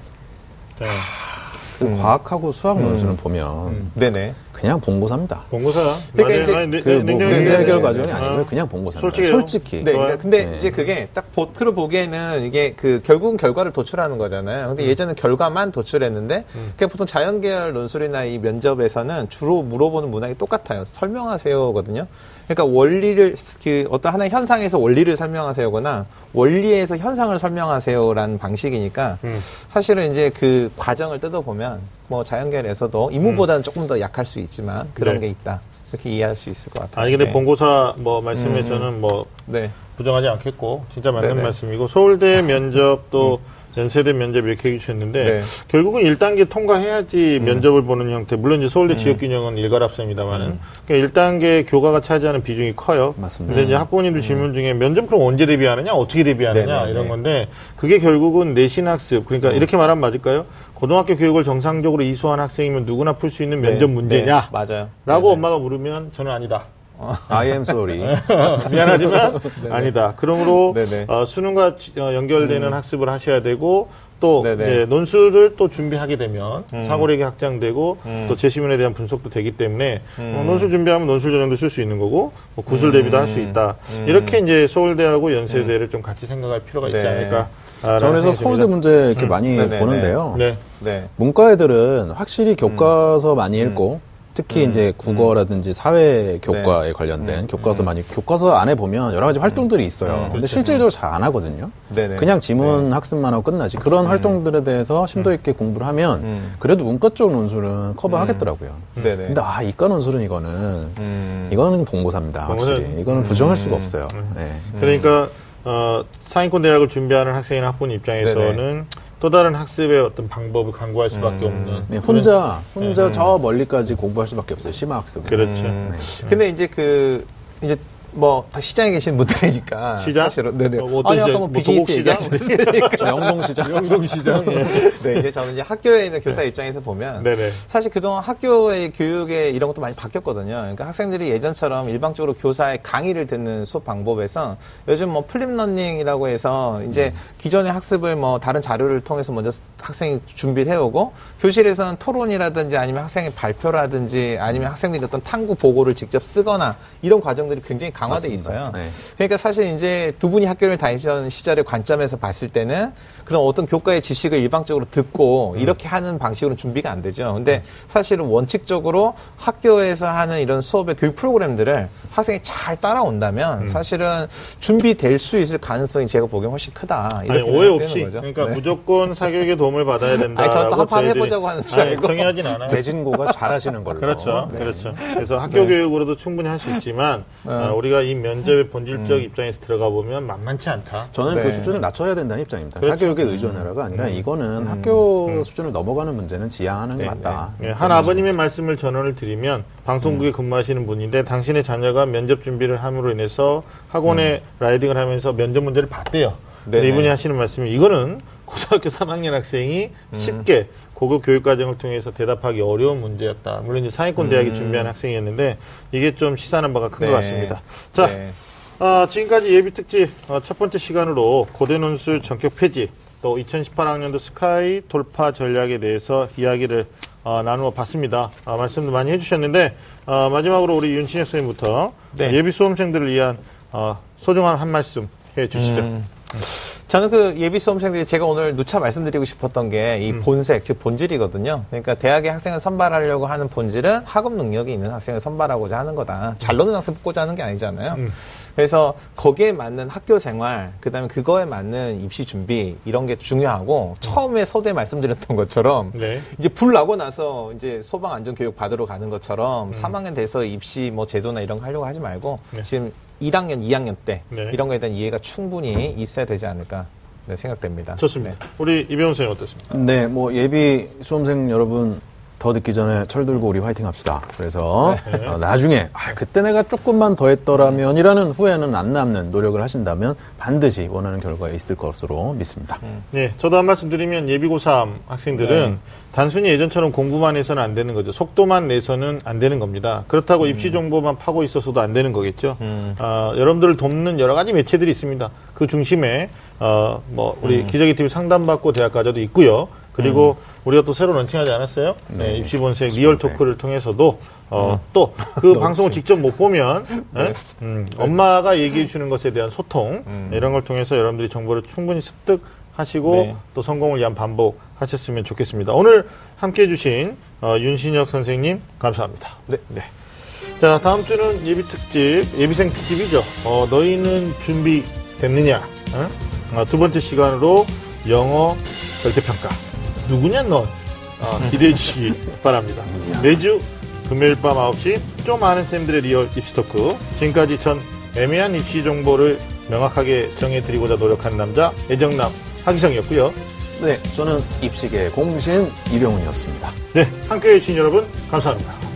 네. 그 음. 과학하고 수학 논술은 보면 음. 네네. 그냥 본고사입니다. 본고사야. 그러니까 맞아요. 이제 아니, 네, 그 네, 뭐 냉정히 문제 해결 돼. 과정이 어. 아니고요. 그냥 본고사입니다. 솔직해요. 솔직히. 네, 좋아요. 근데 네. 이제 그게 딱 보트로 보기에는 이게 그 결국은 결과를 도출하는 거잖아요. 근데 예전에 결과만 도출했는데 그게 보통 자연계열 논술이나 이 면접에서는 주로 물어보는 문항이 똑같아요. 설명하세요거든요. 그러니까 원리를 그 어떤 하나의 현상에서 원리를 설명하세요거나 원리에서 현상을 설명하세요라는 방식이니까 음. 사실은 이제 그 과정을 뜯어보면 뭐 자연계열에서도 인문보다는 조금 더 약할 수 있지만 그런 네. 게 있다. 이렇게 이해할 수 있을 것 같아요. 아니 근데 네. 본고사 뭐 말씀에 저는 뭐 네. 부정하지 않겠고 진짜 맞는 네네. 말씀이고 서울대 면접 또 연세대 면접 이렇게 해주셨는데 네. 결국은 1단계 통과해야지 면접을 보는 형태 물론 이제 서울대 지역균형은 일가랍습니다만은 그러니까 1단계 교과가 차지하는 비중이 커요. 맞습니다. 근데 이제 학부모님들 질문 중에 면접 그럼 언제 대비하느냐 어떻게 대비하느냐 네네네. 이런 건데 그게 결국은 내신 학습 그러니까 이렇게 말하면 맞을까요? 고등학교 교육을 정상적으로 이수한 학생이면 누구나 풀 수 있는 면접 네. 문제냐? 네. 맞아요. 라고 네네. 엄마가 물으면 저는 아니다. I am sorry. 미안하지만 아니다. 그러므로. 어, 수능과 지- 어, 연결되는 학습을 하셔야 되고 또. 이제 논술을 또 준비하게 되면 음. 사고력이 확장되고 음. 또 제시문에 대한 분석도 되기 때문에 음. 어, 논술 준비하면 논술 전형도 쓸 수 있는 거고 뭐 구술 대비도 할 수 있다. 음. 이렇게 이제 서울대하고 연세대를 좀 같이 생각할 필요가 있지 네. 않을까 그래서 생각이 서울대. 문제 이렇게 많이 네네네. 보는데요. 네. 네. 문과 애들은 확실히 교과서 많이 읽고 특히 음. 이제 국어라든지 사회 교과에 네. 관련된 음. 교과서 많이 교과서 안에 보면 여러 가지 활동들이 있어요. 음. 근데 그렇죠. 실질적으로 잘 안 하거든요. 네네. 그냥 지문 학습만 하고 끝나지. 그런 활동들에 대해서 심도 있게 공부를 하면 음. 그래도 문과 쪽 논술은 커버하겠더라고요. 네네. 근데 아 이과 논술은 이거는 음. 이거는 봉고사입니다. 확실히 이거는 부정할 수가 없어요. 네. 그러니까 어, 상위권 대학을 준비하는 학생이나 학부모 입장에서는 또 다른 학습의 어떤 방법을 강구할 수밖에 음. 없는 네, 혼자 혼자 저 멀리까지 공부할 수밖에 없어요. 심화 학습은. 그렇죠. 음. 네. 근데 이제 그 이제 뭐다 시장에 계신 분들이니까 시장? 사실은 네네. 어, 아니 시장? 아까 뭐뭐 비즈니스? 얘기하셨으니까. 저 영동시장. 영동시장. 예. 네, 이제 저는 이제 학교에 있는 교사 입장에서 보면 네네. 사실 그동안 학교의 교육에 이런 것도 많이 바뀌었거든요. 그러니까 학생들이 예전처럼 일방적으로 교사의 강의를 듣는 수업 방법에서 요즘 뭐 flipped learning이라고 해서 이제 기존의 학습을 뭐 다른 자료를 통해서 먼저 학생이 준비를 해오고 교실에서는 토론이라든지 아니면 학생의 발표라든지 아니면 학생들이 어떤 탐구 보고를 직접 쓰거나 이런 과정들이 굉장히 강화돼 맞습니다. 있어요. 네. 그러니까 사실 이제 두 분이 학교를 다니던 시절의 관점에서 봤을 때는 그런 어떤 교과의 지식을 일방적으로 듣고 음. 이렇게 하는 방식으로는 준비가 안 되죠. 근데 사실은 원칙적으로 학교에서 하는 이런 수업의 교육 프로그램들을 학생이 잘 따라온다면 음. 사실은 준비될 수 있을 가능성이 제가 보기엔 훨씬 크다. 아니, 이렇게 오해 생각되는 없이 거죠. 그러니까 네. 무조건 사교육의 도움을 받아야 된다. 아니, 또 한판 해보자고 하는 줄 알고. 정의하진 않아요. 대진고가 잘하시는 걸로. 그렇죠. 네. 그렇죠. 그래서 학교 교육으로도 충분히 할 수 있지만 어, 우리 가 이 면접의 본질적 입장에서 들어가 보면 만만치 않다. 저는 네. 그 수준을 낮춰야 된다는 입장입니다. 그렇죠. 사교육에 의존해라가 아니라 이거는 학교 수준을 넘어가는 문제는 지양하는 게 네, 맞다. 예, 한 아버님의 말씀을 전언을 드리면 방송국에 근무하시는 분인데 당신의 자녀가 면접 준비를 함으로 인해서 학원에 라이딩을 하면서 면접 문제를 봤대요. 근데 네네. 이분이 하시는 말씀이 이거는 고등학교 3학년 학생이 쉽게 고급 교육 과정을 통해서 대답하기 어려운 문제였다. 물론 이제 상위권 대학에 준비한 학생이었는데 이게 좀 시사하는 바가 큰것 네. 같습니다. 자, 네. 아, 지금까지 예비 특집 어, 첫 번째 시간으로 고대 논술 전격 폐지 또 2018학년도 스카이 돌파 전략에 대해서 이야기를 어, 나누어 봤습니다. 아, 말씀도 많이 해주셨는데 어, 마지막으로 우리 윤신혁 선생님부터 네. 예비 수험생들을 위한 어, 소중한 한 말씀 해주시죠. 음. 저는 그 예비 수험생들이 제가 오늘 누차 말씀드리고 싶었던 게 이 본색, 즉 본질이거든요. 그러니까 대학의 학생을 선발하려고 하는 본질은 학업 능력이 있는 학생을 선발하고자 하는 거다. 잘 노는 학생 뽑고자 하는 게 아니잖아요. 음. 그래서 거기에 맞는 학교 생활, 그 다음에 그거에 맞는 입시 준비, 이런 게 중요하고, 처음에 서두에 말씀드렸던 것처럼, 네. 이제 불 나고 나서 이제 소방 안전 교육 받으러 가는 것처럼 3학년 돼서 입시 뭐 제도나 이런 거 하려고 하지 말고 네. 지금 1학년, 2학년 때 네. 이런 거에 대한 이해가 충분히 있어야 되지 않을까 네, 생각됩니다. 좋습니다. 네. 우리 이병훈 선생님 어떻습니까? 네, 뭐 예비 수험생 여러분 더 듣기 전에 철 들고 우리 화이팅 합시다. 그래서 어, 나중에 아, 그때 내가 조금만 더 했더라면이라는 후회는 안 남는 노력을 하신다면 반드시 원하는 결과가 있을 것으로 믿습니다. 네, 저도 한 말씀 드리면 예비 고3 학생들은 네. 단순히 예전처럼 공부만 해서는 안 되는 거죠. 속도만 내서는 안 되는 겁니다. 그렇다고 입시 정보만 파고 있어서도 안 되는 거겠죠. 음. 어, 여러분들을 돕는 여러 가지 매체들이 있습니다. 그 중심에 어, 뭐 우리 기자기 TV 상담받고 대학 과자도 있고요. 그리고 우리가 또 새로 런칭하지 않았어요? 네, 입시 본색 real. talk를 통해서도 어, 또그 방송을 직접 못 보면 예? 음, 엄마가 얘기해 주는 것에 대한 소통 이런 걸 통해서 여러분들이 정보를 충분히 습득하시고 네. 또 성공을 위한 반복 하셨으면 좋겠습니다. 오늘 함께 해주신 어, 윤신혁 선생님 감사합니다. 네. 자 다음 주는 예비 특집 예비생 특집이죠. 어, 너희는 준비됐느냐? 어? 어, 두 번째 시간으로 영어 절대평가 누구냐 넌 어, 기대해 주시기 바랍니다. 매주 금요일 밤 9시 좀 아는 쌤들의 real 입시 talk 지금까지 전 애매한 입시 정보를 명확하게 정해드리고자 노력한 남자 애정남 하기성이었고요. 네, 저는 입시의 공신 이병훈이었습니다. 네, 함께해 주신 여러분 감사합니다.